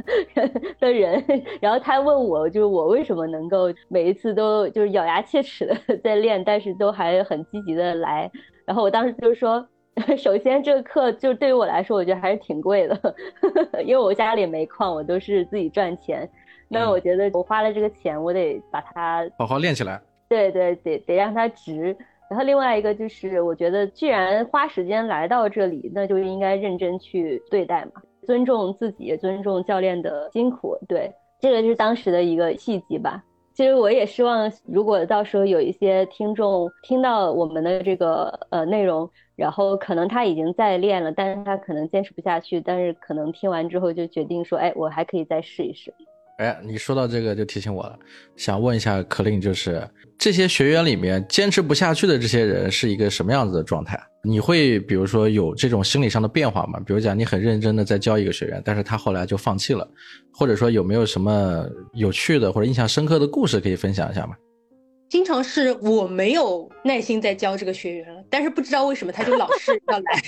的人。然后他问我，就是我为什么能够每一次都就是咬牙切齿的 在练，但是都还很积极的来。然后我当时就是说。首先，这个课就对于我来说，我觉得还是挺贵的，因为我家里没矿，我都是自己赚钱。那我觉得我花了这个钱，我得把它好好练起来。对对，得得让它值。然后另外一个就是，我觉得既然花时间来到这里，那就应该认真去对待嘛，尊重自己，尊重教练的辛苦。对，这个是当时的一个契机吧。其实我也希望，如果到时候有一些听众听到我们的这个呃内容。然后可能他已经在练了，但是他可能坚持不下去，但是可能听完之后就决定说，哎，我还可以再试一试。哎，你说到这个就提醒我了，想问一下可令，就是这些学员里面坚持不下去的这些人是一个什么样子的状态？你会比如说有这种心理上的变化吗？比如讲你很认真的在教一个学员，但是他后来就放弃了，或者说有没有什么有趣的或者印象深刻的故事可以分享一下吗？经常是我没有耐心在教这个学员了，但是不知道为什么他就老是要来，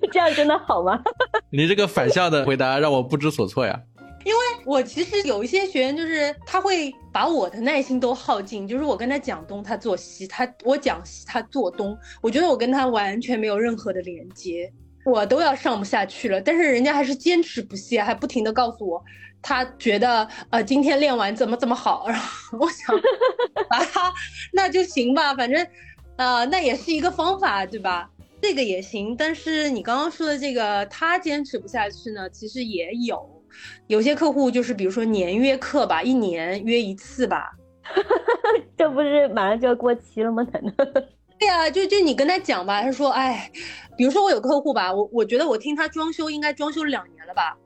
这样真的好吗？你这个反向的回答让我不知所措呀。因为我其实有一些学员，就是他会把我的耐心都耗尽，就是我跟他讲东，他做西；他我讲西，他做东。我觉得我跟他完全没有任何的连接，我都要上不下去了，但是人家还是坚持不懈，还不停的告诉我。他觉得呃今天练完怎么怎么好，然后我想啊那就行吧，反正呃那也是一个方法对吧？这个也行，但是你刚刚说的这个他坚持不下去呢，其实也有，有些客户就是比如说年约课吧，一年约一次吧，这不是马上就要过期了吗？难道？对呀，就就你跟他讲吧，他说哎，比如说我有客户吧，我我觉得我听他装修应该装修两年了吧。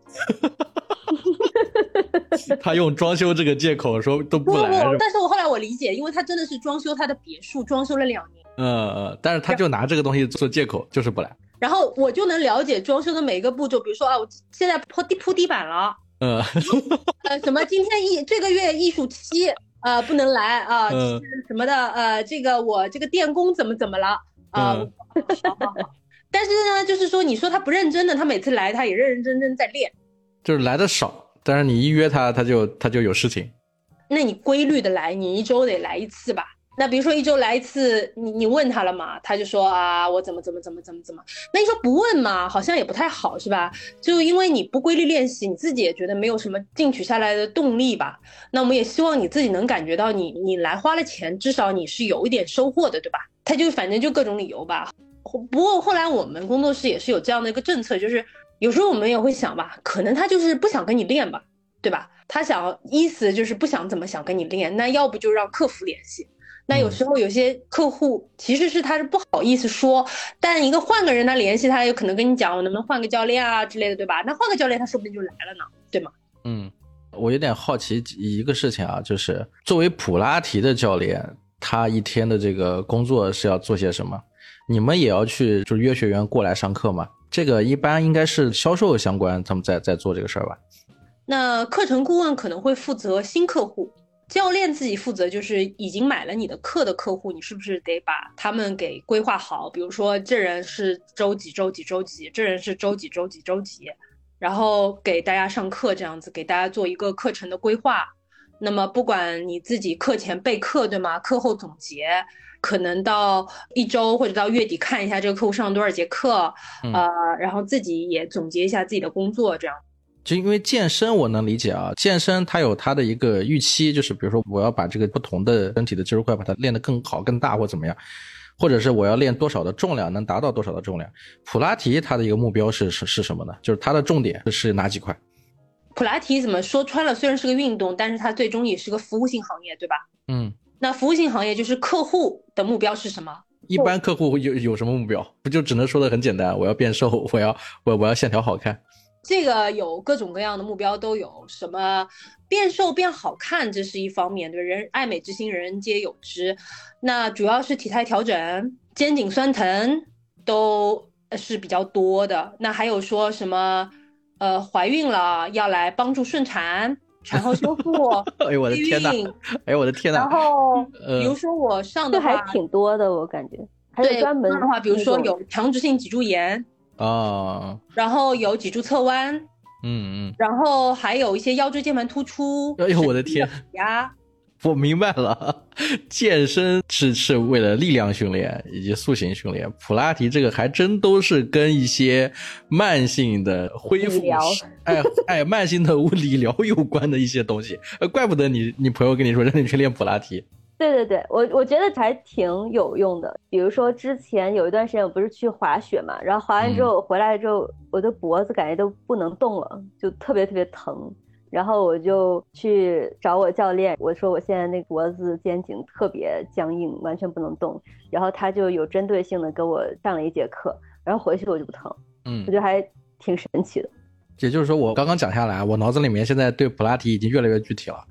他用装修这个借口说都不来，但是我后来我理解，因为他真的是装修他的别墅，装修了两年。嗯嗯，但是他就拿这个东西做借口，就是不来。然后我就能了解装修的每一个步骤，比如说啊，我现在铺地铺地板了，嗯，呃，什么今天艺这个月艺术期，呃，不能来啊，嗯什么的，呃，这个我这个电工怎么怎么了啊？嗯 好好好但是呢，就是说，你说他不认真的，他每次来他也认认真真在练。就是来的少，但是你一约他，他就他就有事情。那你规律的来，你一周得来一次吧？那比如说一周来一次，你你问他了嘛？他就说啊，我怎么怎么怎么怎么怎么。那你说不问嘛，好像也不太好，是吧？就因为你不规律练习，你自己也觉得没有什么进取下来的动力吧？那我们也希望你自己能感觉到你，你来花了钱，至少你是有一点收获的，对吧？他就反正就各种理由吧。不过后来我们工作室也是有这样的一个政策，就是有时候我们也会想吧，可能他就是不想跟你练吧，对吧？他想意思就是不想怎么想跟你练，那要不就让客服联系。那有时候有些客户其实是他是不好意思说，但一个换个人他联系他，有可能跟你讲我能不能换个教练啊之类的，对吧？那换个教练他说不定就来了呢，对吗？嗯，我有点好奇一个事情啊，就是作为普拉提的教练，他一天的这个工作是要做些什么？你们也要去就是约学员过来上课吗？这个一般应该是销售相关，他们在在做这个事儿吧？那课程顾问可能会负责新客户，教练自己负责就是已经买了你的课的客户，你是不是得把他们给规划好？比如说这人是周几周几周几，这人是周几周几周几，然后给大家上课这样子，给大家做一个课程的规划。那么不管你自己课前备课对吗？课后总结，可能到一周或者到月底看一下这个客户上了多少节课，嗯呃，然后自己也总结一下自己的工作，这样。就因为健身，我能理解啊，健身它有它的一个预期，就是比如说我要把这个不同的身体的肌肉块把它练得更好、更大或怎么样，或者是我要练多少的重量，能达到多少的重量。普拉提它的一个目标是是是什么呢？就是它的重点是哪几块？普拉提怎么说穿了，虽然是个运动，但是它最终也是个服务性行业，对吧？嗯，那服务性行业就是客户的目标是什么？一般客户有有什么目标？不就只能说的很简单，我要变瘦，我要我我要线条好看。这个有各种各样的目标都有，什么变瘦变好看，这是一方面，对人爱美之心，人人皆有之。那主要是体态调整、肩颈酸疼都是比较多的。那还有说什么，呃，怀孕了要来帮助顺产、产后修复、哎呦我的天呐！哎呦我的天呐然！后呃比如说我上的还挺多的，我感觉。还有对专门的话，比如说有强直性脊柱炎，啊，然后有脊柱侧弯，嗯嗯，然后还有一些腰椎间盘突出。哎呦我的天！呀，我明白了，健身是是为了力量训练以及塑形训练，普拉提这个还真都是跟一些慢性的恢复疗，哎哎，慢性的物理疗有关的一些东西。呃，怪不得你你朋友跟你说让你去练普拉提。对对对，我我觉得还挺有用的。比如说之前有一段时间我不是去滑雪嘛，然后滑完之后回来之后，我的脖子感觉都不能动了，就特别特别疼。然后我就去找我教练，我说我现在那脖子肩颈特别僵硬，完全不能动。然后他就有针对性的给我上了一节课，然后回去我就不疼，嗯我觉，得还挺神奇的。也就是说，我刚刚讲下来，我脑子里面现在对普拉提已经越来越具体了。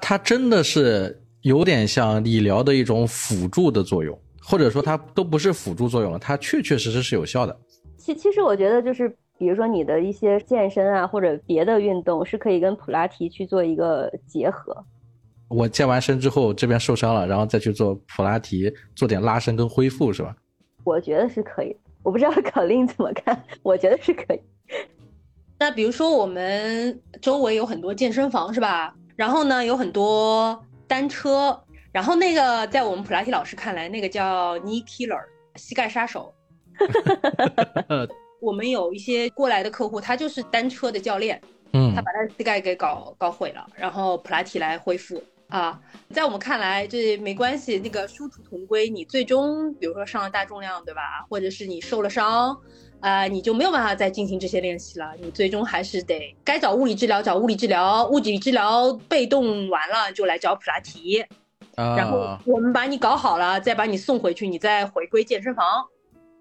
它真的是有点像理疗的一种辅助的作用，或者说它都不是辅助作用了，它确确实实是有效的。其其实我觉得就是，比如说你的一些健身啊，或者别的运动，是可以跟普拉提去做一个结合。我健完身之后这边受伤了，然后再去做普拉提，做点拉伸跟恢复，是吧？我觉得是可以，我不知道 考令怎么看，我觉得是可以。那比如说我们周围有很多健身房是吧？然后呢有很多单车，然后那个在我们普拉提老师看来，那个叫 knee killer 膝盖杀手。我们有一些过来的客户，他就是单车的教练，嗯他把他的膝盖给搞搞毁了，然后普拉提来恢复啊。在我们看来，这没关系，那个殊途同归。你最终，比如说上了大重量，对吧？或者是你受了伤，啊、你就没有办法再进行这些练习了。你最终还是得该找物理治疗找物理治疗，物理治疗被动完了就来找普拉提，然后啊我们把你搞好了，再把你送回去，你再回归健身房。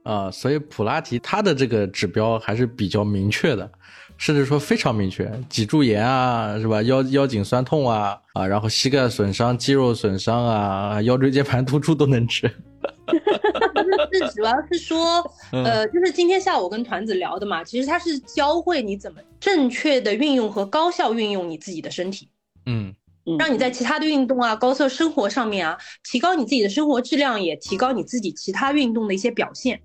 啊，所以普拉提它的这个指标还是比较明确的，甚至说非常明确，脊柱炎啊，是吧？腰腰颈酸痛啊啊，然后膝盖损伤、肌肉损伤啊，腰椎间盘突出都能治。是主要是说，嗯呃，就是今天下午跟团子聊的嘛，其实他是教会你怎么正确的运用和高效运用你自己的身体。嗯让你在其他的运动啊、高效生活上面啊，提高你自己的生活质量，也提高你自己其他运动的一些表现。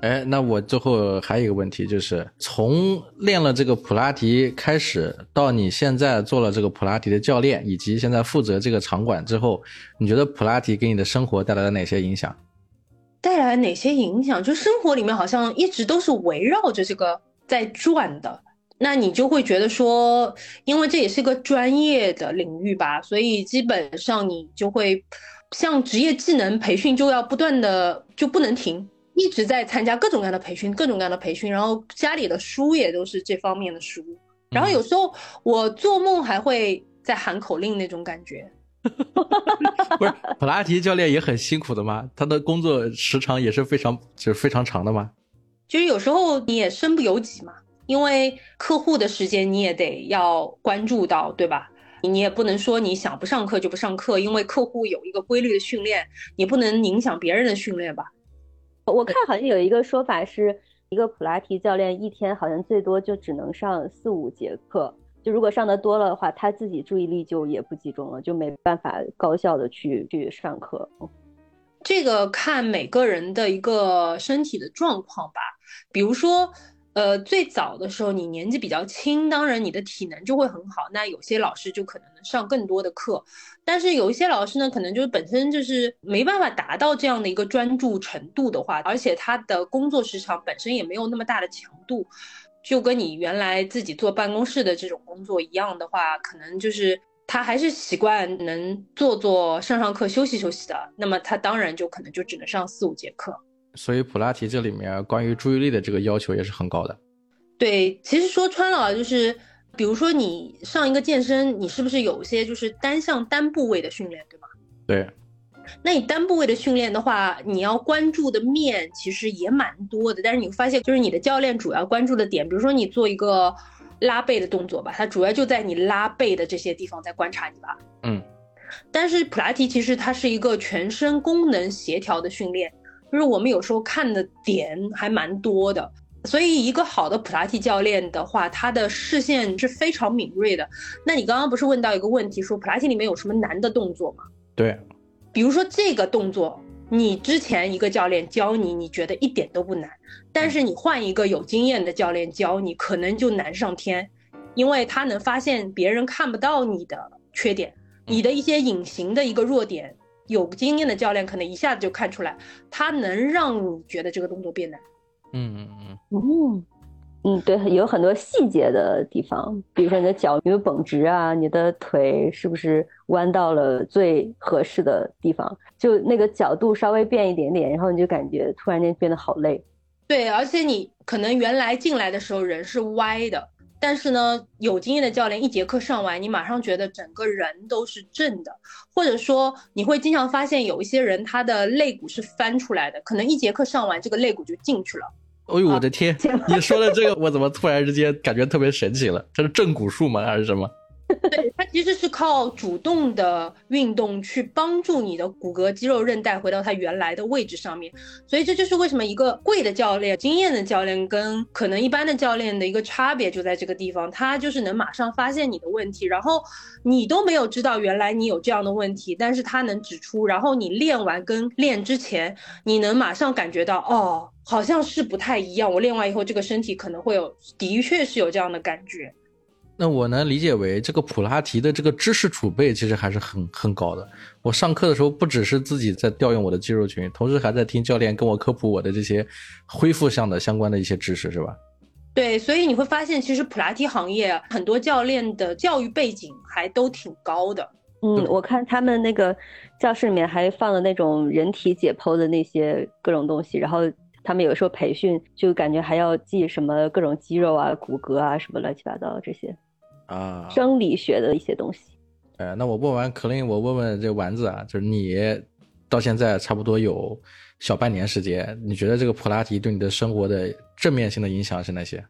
哎，那我最后还有一个问题，就是从练了这个普拉提开始，到你现在做了这个普拉提的教练，以及现在负责这个场馆之后，你觉得普拉提给你的生活带来了哪些影响？带来哪些影响？就生活里面好像一直都是围绕着这个在转的。那你就会觉得说，因为这也是个专业的领域吧，所以基本上你就会像职业技能培训，就要不断的就不能停。一直在参加各种各样的培训，各种各样的培训，然后家里的书也都是这方面的书，然后有时候我做梦还会在喊口令那种感觉。不是普拉提教练也很辛苦的吗？他的工作时长也是非常就是非常长的吗？就是有时候你也身不由己嘛，因为客户的时间你也得要关注到，对吧？你也不能说你想不上课就不上课，因为客户有一个规律的训练，你不能影响别人的训练吧？我看好像有一个说法是，一个普拉提教练一天好像最多就只能上四五节课，就如果上的多了的话，他自己注意力就也不集中了，就没办法高效的去去上课。这个看每个人的一个身体的状况吧，比如说。呃，最早的时候你年纪比较轻，当然你的体能就会很好。那有些老师就可能上更多的课，但是有一些老师呢，可能就是本身就是没办法达到这样的一个专注程度的话，而且他的工作时长本身也没有那么大的强度，就跟你原来自己坐办公室的这种工作一样的话，可能就是他还是习惯能坐坐上上课休息休息的，那么他当然就可能就只能上四五节课。所以普拉提这里面关于注意力的这个要求也是很高的。对，其实说穿了就是，比如说你上一个健身，你是不是有一些就是单向单部位的训练，对吗？对。那你单部位的训练的话，你要关注的面其实也蛮多的。但是你会发现，就是你的教练主要关注的点，比如说你做一个拉背的动作吧，他主要就在你拉背的这些地方在观察你吧。嗯。但是普拉提其实它是一个全身功能协调的训练。就是我们有时候看的点还蛮多的，所以一个好的普拉提教练的话，他的视线是非常敏锐的。那你刚刚不是问到一个问题，说普拉提里面有什么难的动作吗？对，比如说这个动作，你之前一个教练教你，你觉得一点都不难，但是你换一个有经验的教练教你，可能就难上天，因为他能发现别人看不到你的缺点，你的一些隐形的一个弱点。有经验的教练可能一下子就看出来，他能让你觉得这个动作变难。嗯嗯嗯嗯嗯，对，有很多细节的地方，比如说你的脚有没有绷直啊，你的腿是不是弯到了最合适的地方，就那个角度稍微变一点点，然后你就感觉突然间变得好累。对，而且你可能原来进来的时候人是歪的。但是呢，有经验的教练一节课上完，你马上觉得整个人都是正的，或者说你会经常发现有一些人他的肋骨是翻出来的，可能一节课上完这个肋骨就进去了。哎呦我的天！你说的这个我怎么突然之间感觉特别神奇了？这是正骨术吗？还是什么？对，它其实是靠主动的运动去帮助你的骨骼、肌肉、韧带回到它原来的位置上面，所以这就是为什么一个贵的教练、经验的教练跟可能一般的教练的一个差别就在这个地方，他就是能马上发现你的问题，然后你都没有知道原来你有这样的问题，但是他能指出，然后你练完跟练之前，你能马上感觉到哦，好像是不太一样，我练完以后这个身体可能会有，的确是有这样的感觉。那我能理解为这个普拉提的这个知识储备其实还是很很高的。我上课的时候不只是自己在调用我的肌肉群，同时还在听教练跟我科普我的这些恢复项的相关的一些知识，是吧？对，所以你会发现，其实普拉提行业很多教练的教育背景还都挺高的。嗯，我看他们那个教室里面还放了那种人体解剖的那些各种东西，然后他们有时候培训就感觉还要记什么各种肌肉啊、骨骼啊什么乱七八糟这些。啊，生理学的一些东西。哎，那我问完可令，我问问这丸子啊，就是你到现在差不多有小半年时间，你觉得这个普拉提对你的生活的正面性的影响是哪些？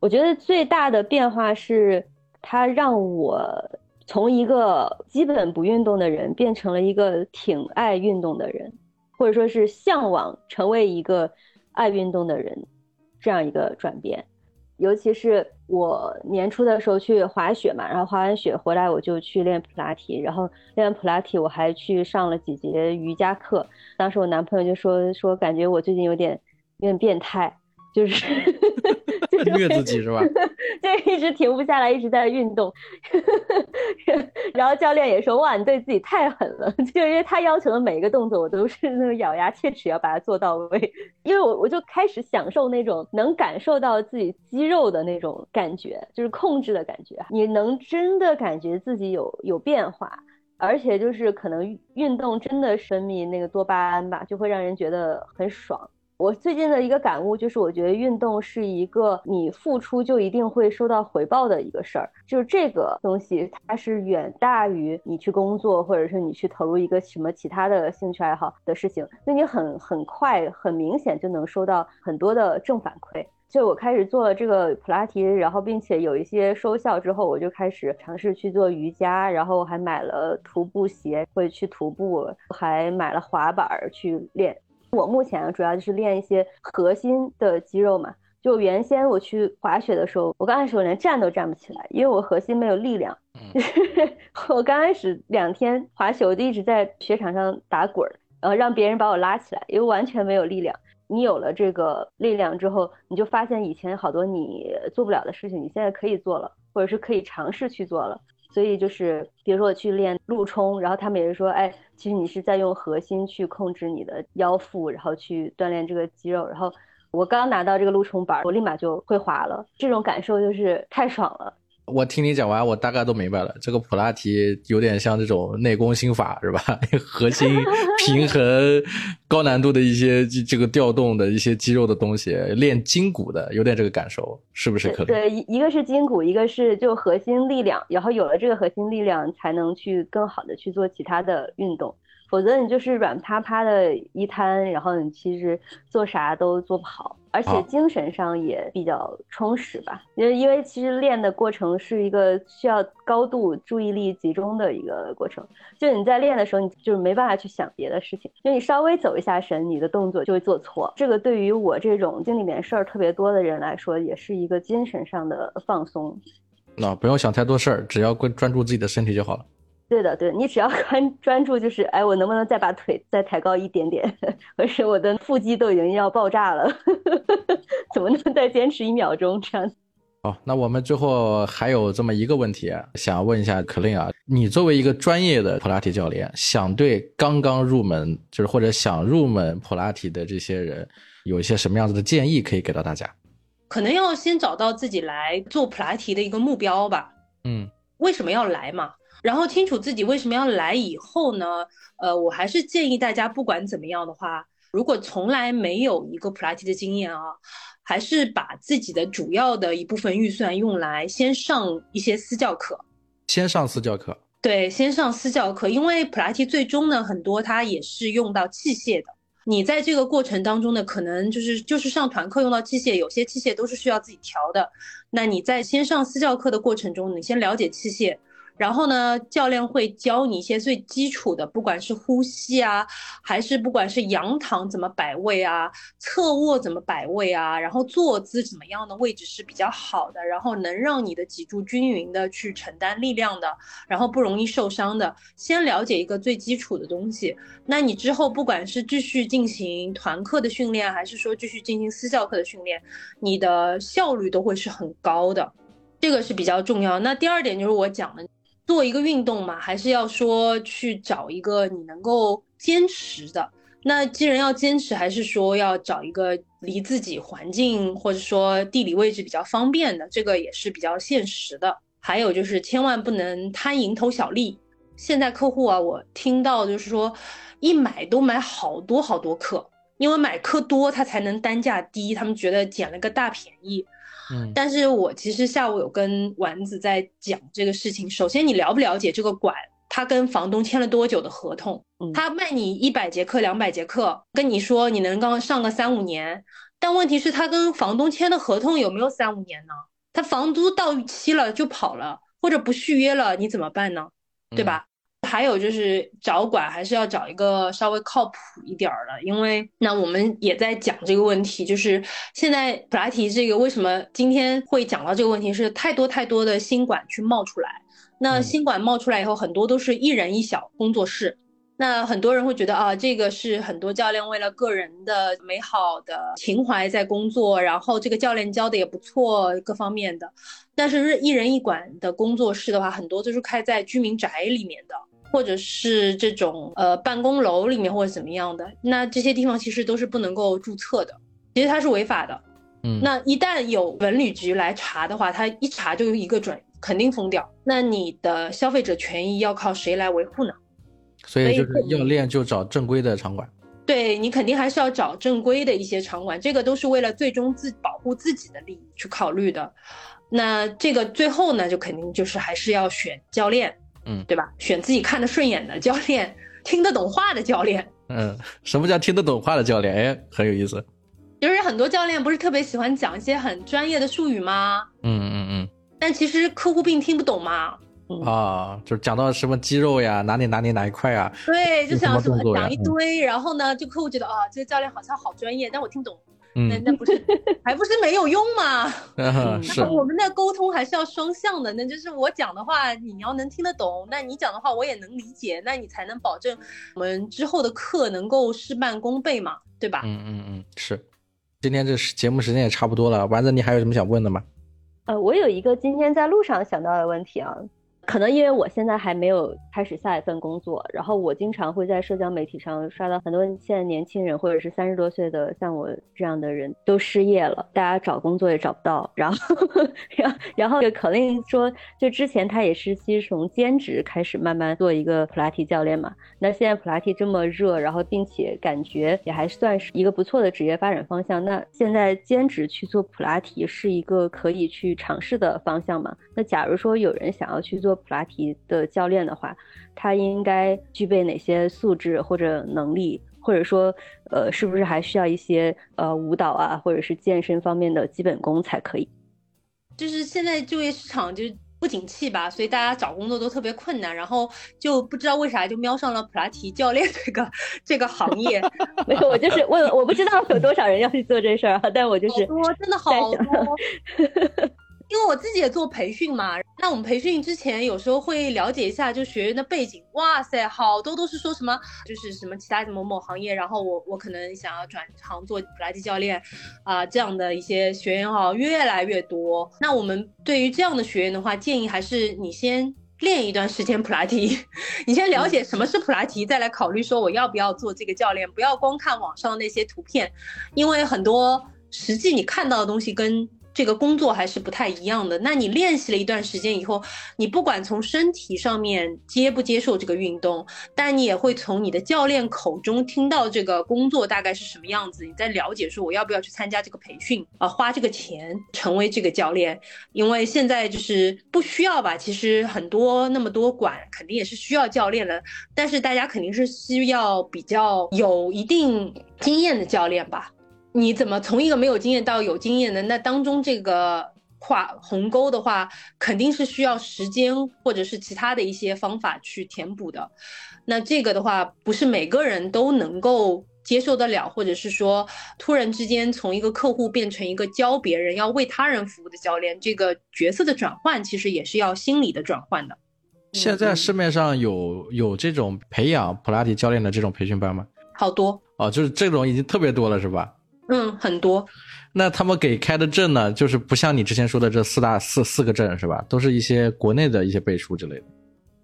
我觉得最大的变化是，它让我从一个基本不运动的人变成了一个挺爱运动的人，或者说是向往成为一个爱运动的人，这样一个转变，尤其是。我年初的时候去滑雪嘛，然后滑完雪回来我就去练普拉提，然后练完普拉提我还去上了几节瑜伽课。当时我男朋友就说说感觉我最近有点有点变态。就是虐自己是吧？就一直停不下来，一直在运动。然后教练也说：“哇，你对自己太狠了。”就因为他要求的每一个动作，我都是那种咬牙切齿要把它做到位。因为我我就开始享受那种能感受到自己肌肉的那种感觉，就是控制的感觉。你能真的感觉自己有有变化，而且就是可能运动真的分泌那个多巴胺吧，就会让人觉得很爽。我最近的一个感悟就是，我觉得运动是一个你付出就一定会收到回报的一个事儿。就是这个东西，它是远大于你去工作，或者是你去投入一个什么其他的兴趣爱好的事情。那你很很快、很明显就能收到很多的正反馈。就我开始做了这个普拉提，然后并且有一些收效之后，我就开始尝试去做瑜伽，然后还买了徒步鞋，会去徒步，还买了滑板去练。我目前主要就是练一些核心的肌肉嘛。就原先我去滑雪的时候，我刚开始我连站都站不起来，因为我核心没有力量。就 是我刚开始两天滑雪，我就一直在雪场上打滚儿，然后让别人把我拉起来，因为完全没有力量。你有了这个力量之后，你就发现以前好多你做不了的事情，你现在可以做了，或者是可以尝试去做了。所以就是，比如说我去练陆冲，然后他们也是说，哎，其实你是在用核心去控制你的腰腹，然后去锻炼这个肌肉。然后我刚拿到这个陆冲板，我立马就会滑了，这种感受就是太爽了。我听你讲完，我大概都明白了。这个普拉提有点像这种内功心法，是吧？核心平衡、高难度的一些这个调动的一些肌肉的东西，练筋骨的，有点这个感受，是不是？可对，一一个是筋骨，一个是就核心力量，然后有了这个核心力量，才能去更好的去做其他的运动。否则你就是软趴趴的一摊，然后你其实做啥都做不好，而且精神上也比较充实吧。因为因为其实练的过程是一个需要高度注意力集中的一个过程，就你在练的时候，你就是没办法去想别的事情，就你稍微走一下神，你的动作就会做错。这个对于我这种心里面事儿特别多的人来说，也是一个精神上的放松。那不用想太多事儿，只要关专注自己的身体就好了。对的，对你只要 专专注，就是哎，我能不能再把腿再抬高一点点？而且我的腹肌都已经要爆炸了，怎么能再坚持一秒钟这样？好，那我们最后还有这么一个问题，想问一下可令啊，你作为一个专业的普拉提教练，想对刚刚入门，就是或者想入门普拉提的这些人，有一些什么样子的建议可以给到大家？可能要先找到自己来做普拉提的一个目标吧。嗯，为什么要来嘛？然后清楚自己为什么要来以后呢？呃，我还是建议大家，不管怎么样的话，如果从来没有一个普拉提的经验啊，还是把自己的主要的一部分预算用来先上一些私教课。先上私教课。对，先上私教课，因为普拉提最终呢，很多它也是用到器械的。你在这个过程当中呢，可能就是就是上团课用到器械，有些器械都是需要自己调的。那你在先上私教课的过程中，你先了解器械。然后呢，教练会教你一些最基础的，不管是呼吸啊，还是不管是仰躺怎么摆位啊，侧卧怎么摆位啊，然后坐姿怎么样的位置是比较好的，然后能让你的脊柱均匀的去承担力量的，然后不容易受伤的。先了解一个最基础的东西，那你之后不管是继续进行团课的训练，还是说继续进行私教课的训练，你的效率都会是很高的，这个是比较重要。那第二点就是我讲的。做一个运动嘛，还是要说去找一个你能够坚持的。那既然要坚持，还是说要找一个离自己环境或者说地理位置比较方便的，这个也是比较现实的。还有就是千万不能贪蝇头小利。现在客户啊，我听到就是说，一买都买好多好多课，因为买课多，他才能单价低，他们觉得捡了个大便宜。嗯，但是我其实下午有跟丸子在讲这个事情。首先，你了不了解这个馆，他跟房东签了多久的合同？他卖你一百节课、两百节课，跟你说你能刚上个三五年，但问题是，他跟房东签的合同有没有三五年呢？他房租到期了就跑了，或者不续约了，你怎么办呢？对吧？还有就是找馆还是要找一个稍微靠谱一点儿的，因为那我们也在讲这个问题，就是现在普拉提这个为什么今天会讲到这个问题，是太多太多的新馆去冒出来。那新馆冒出来以后，很多都是一人一小工作室。那很多人会觉得啊，这个是很多教练为了个人的美好的情怀在工作，然后这个教练教的也不错，各方面的。但是一人一馆的工作室的话，很多都是开在居民宅里面的。或者是这种呃办公楼里面或者怎么样的，那这些地方其实都是不能够注册的，其实它是违法的。嗯，那一旦有文旅局来查的话，他一查就一个准，肯定封掉。那你的消费者权益要靠谁来维护呢？所以就是要练就找正规的场馆。对你肯定还是要找正规的一些场馆，这个都是为了最终自保护自己的利益去考虑的。那这个最后呢，就肯定就是还是要选教练。嗯，对吧？选自己看得顺眼的教练，听得懂话的教练。嗯，什么叫听得懂话的教练？哎，很有意思。就是很多教练不是特别喜欢讲一些很专业的术语吗？嗯嗯嗯。但其实客户并听不懂嘛。啊，就是讲到什么肌肉呀，哪里哪里哪一块啊？对，就想什么讲一堆，然后呢，就客户觉得啊，这个教练好像好专业，但我听不懂。那那不是还不是没有用吗？是我们的沟通还是要双向的，那就是我讲的话你要能听得懂，那你讲的话我也能理解，那你才能保证我们之后的课能够事半功倍嘛，对吧？嗯嗯嗯，是。今天这节目时间也差不多了，丸子你还有什么想问的吗？呃，我有一个今天在路上想到的问题啊。可能因为我现在还没有开始下一份工作，然后我经常会在社交媒体上刷到很多现在年轻人或者是三十多岁的像我这样的人都失业了，大家找工作也找不到。然后，然后，然后可令说，就之前他也是其实从兼职开始慢慢做一个普拉提教练嘛。那现在普拉提这么热，然后并且感觉也还算是一个不错的职业发展方向。那现在兼职去做普拉提是一个可以去尝试的方向吗？那假如说有人想要去做，普拉提的教练的话，他应该具备哪些素质或者能力，或者说，呃，是不是还需要一些呃舞蹈啊，或者是健身方面的基本功才可以？就是现在就业市场就不景气吧，所以大家找工作都特别困难，然后就不知道为啥就瞄上了普拉提教练这个 这个行业。没有，我就是问，我不知道有多少人要去做这事儿，但我就是多，真的好多。因为我自己也做培训嘛，那我们培训之前有时候会了解一下就学员的背景，哇塞，好多都是说什么就是什么其他某某行业，然后我我可能想要转行做普拉提教练，啊，这样的一些学员哈越来越多。那我们对于这样的学员的话，建议还是你先练一段时间普拉提，你先了解什么是普拉提，再来考虑说我要不要做这个教练，不要光看网上那些图片，因为很多实际你看到的东西跟。这个工作还是不太一样的。那你练习了一段时间以后，你不管从身体上面接不接受这个运动，但你也会从你的教练口中听到这个工作大概是什么样子。你在了解说我要不要去参加这个培训啊，花这个钱成为这个教练。因为现在就是不需要吧，其实很多那么多馆肯定也是需要教练的，但是大家肯定是需要比较有一定经验的教练吧。你怎么从一个没有经验到有经验的？那当中这个跨鸿沟的话，肯定是需要时间或者是其他的一些方法去填补的。那这个的话，不是每个人都能够接受得了，或者是说突然之间从一个客户变成一个教别人、要为他人服务的教练，这个角色的转换其实也是要心理的转换的。现在市面上有有这种培养普拉提教练的这种培训班吗？好多哦，就是这种已经特别多了，是吧？嗯，很多。那他们给开的证呢，就是不像你之前说的这四大四四个证是吧？都是一些国内的一些背书之类的。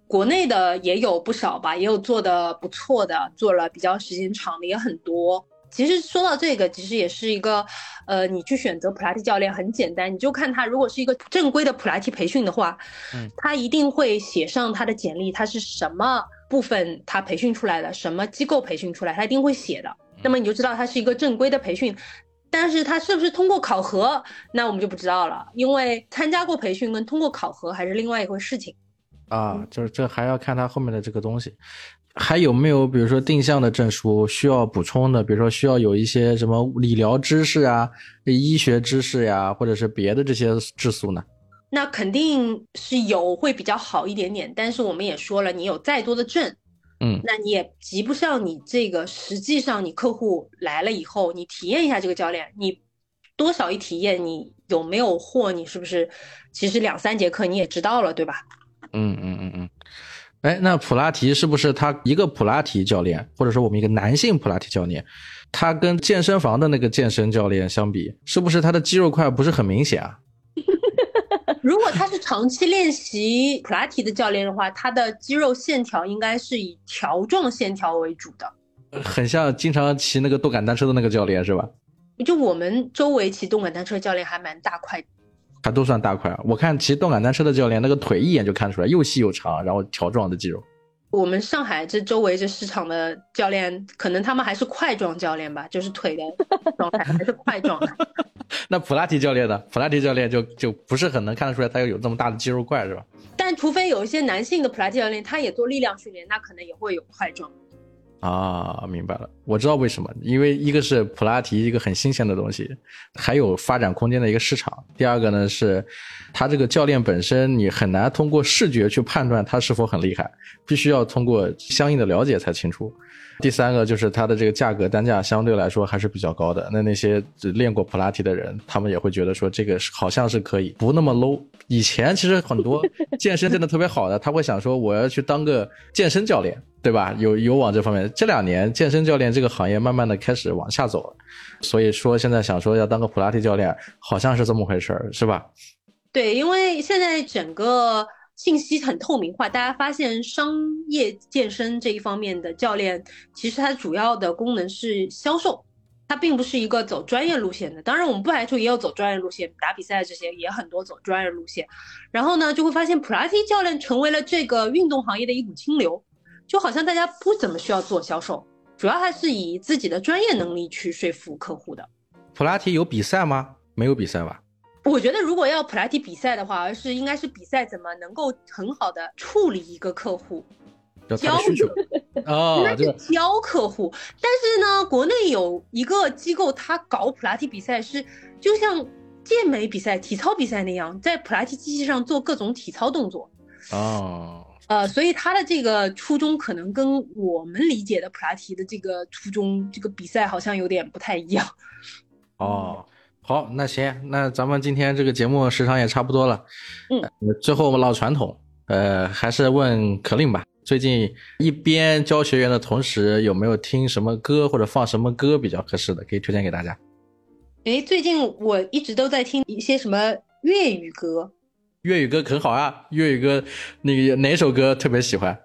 国内的也有不少吧，也有做的不错的，做了比较时间长的也很多。其实说到这个，其实也是一个，呃，你去选择普拉提教练很简单，你就看他如果是一个正规的普拉提培训的话，嗯，他一定会写上他的简历，他是什么部分他培训出来的，什么机构培训出来，他一定会写的。那么你就知道它是一个正规的培训，但是它是不是通过考核，那我们就不知道了，因为参加过培训跟通过考核还是另外一回事情。啊，就是这还要看他后面的这个东西，还有没有比如说定向的证书需要补充的，比如说需要有一些什么理疗知识啊、医学知识呀，或者是别的这些质素呢？那肯定是有会比较好一点点。但是我们也说了，你有再多的证，嗯，那你也及不上你这个实际上你客户来了以后，你体验一下这个教练，你多少一体验，你有没有货，你是不是其实两三节课你也知道了，对吧？嗯嗯嗯嗯。哎，那普拉提是不是他一个普拉提教练，或者说我们一个男性普拉提教练，他跟健身房的那个健身教练相比，是不是他的肌肉块不是很明显啊？如果他是长期练习普拉提的教练的话，他的肌肉线条应该是以条状线条为主的，很像经常骑那个动感单车的那个教练是吧？就我们周围骑动感单车教练还蛮大块。他都算大块啊！我看骑动感单车的教练，那个腿一眼就看出来，又细又长，然后条状的肌肉。我们上海这周围这市场的教练，可能他们还是块状教练吧，就是腿的状态还是块状的。那普拉提教练呢？普拉提教练就就不是很能看得出来他有这么大的肌肉块，是吧？但除非有一些男性的普拉提教练，他也做力量训练，那可能也会有块状。啊，明白了，我知道为什么，因为一个是普拉提一个很新鲜的东西，还有发展空间的一个市场。第二个呢是，他这个教练本身你很难通过视觉去判断他是否很厉害，必须要通过相应的了解才清楚。第三个就是它的这个价格单价相对来说还是比较高的。那那些只练过普拉提的人，他们也会觉得说这个好像是可以不那么 low。以前其实很多 健身真的特别好的，他会想说我要去当个健身教练。对吧？有有往这方面，这两年健身教练这个行业慢慢的开始往下走了，所以说现在想说要当个普拉提教练，好像是这么回事儿，是吧？对，因为现在整个信息很透明化，大家发现商业健身这一方面的教练，其实它主要的功能是销售，它并不是一个走专业路线的。当然，我们不排除也有走专业路线，打比赛这些也很多走专业路线。然后呢，就会发现普拉提教练成为了这个运动行业的一股清流。就好像大家不怎么需要做销售，主要还是以自己的专业能力去说服客户的。普拉提有比赛吗？没有比赛吧？我觉得如果要普拉提比赛的话，而是应该是比赛怎么能够很好的处理一个客户，教需求啊，就教客户。但是呢，国内有一个机构，他搞普拉提比赛是就像健美比赛、体操比赛那样，在普拉提机器上做各种体操动作。哦。呃，所以他的这个初衷可能跟我们理解的普拉提的这个初衷，这个比赛好像有点不太一样。哦，好，那行，那咱们今天这个节目时长也差不多了。嗯，最后我们老传统，呃，还是问可令吧。最近一边教学员的同时，有没有听什么歌或者放什么歌比较合适的，可以推荐给大家？哎，最近我一直都在听一些什么粤语歌。粤语歌很好啊，粤语歌那个哪首歌特别喜欢？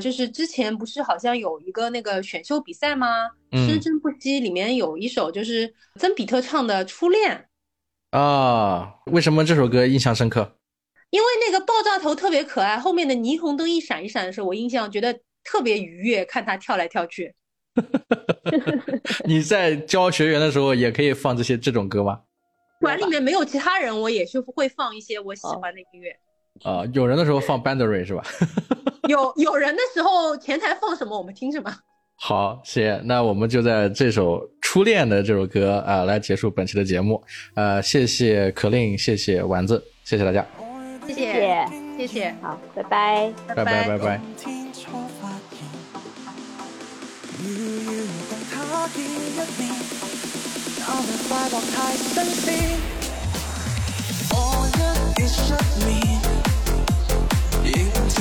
就是之前不是好像有一个那个选秀比赛吗？生生不息里面有一首就是曾比特唱的《初恋》啊。为什么这首歌印象深刻？因为那个爆炸头特别可爱，后面的霓虹灯一闪一闪的时候，我印象觉得特别愉悦，看他跳来跳去。你在教学员的时候也可以放这些这种歌吗？馆里面没有其他人，我也是会放一些我喜欢的音乐。啊，有人的时候放 Bandery 是吧？有有人的时候，前台放什么我们听什么。好，谢谢。那我们就在这首《初恋》的这首歌啊，来结束本期的节目。呃，谢谢可令，谢谢丸子，谢谢大家。谢谢。谢谢，好，拜拜，拜拜拜拜。太新鲜，我一夜失眠，仍似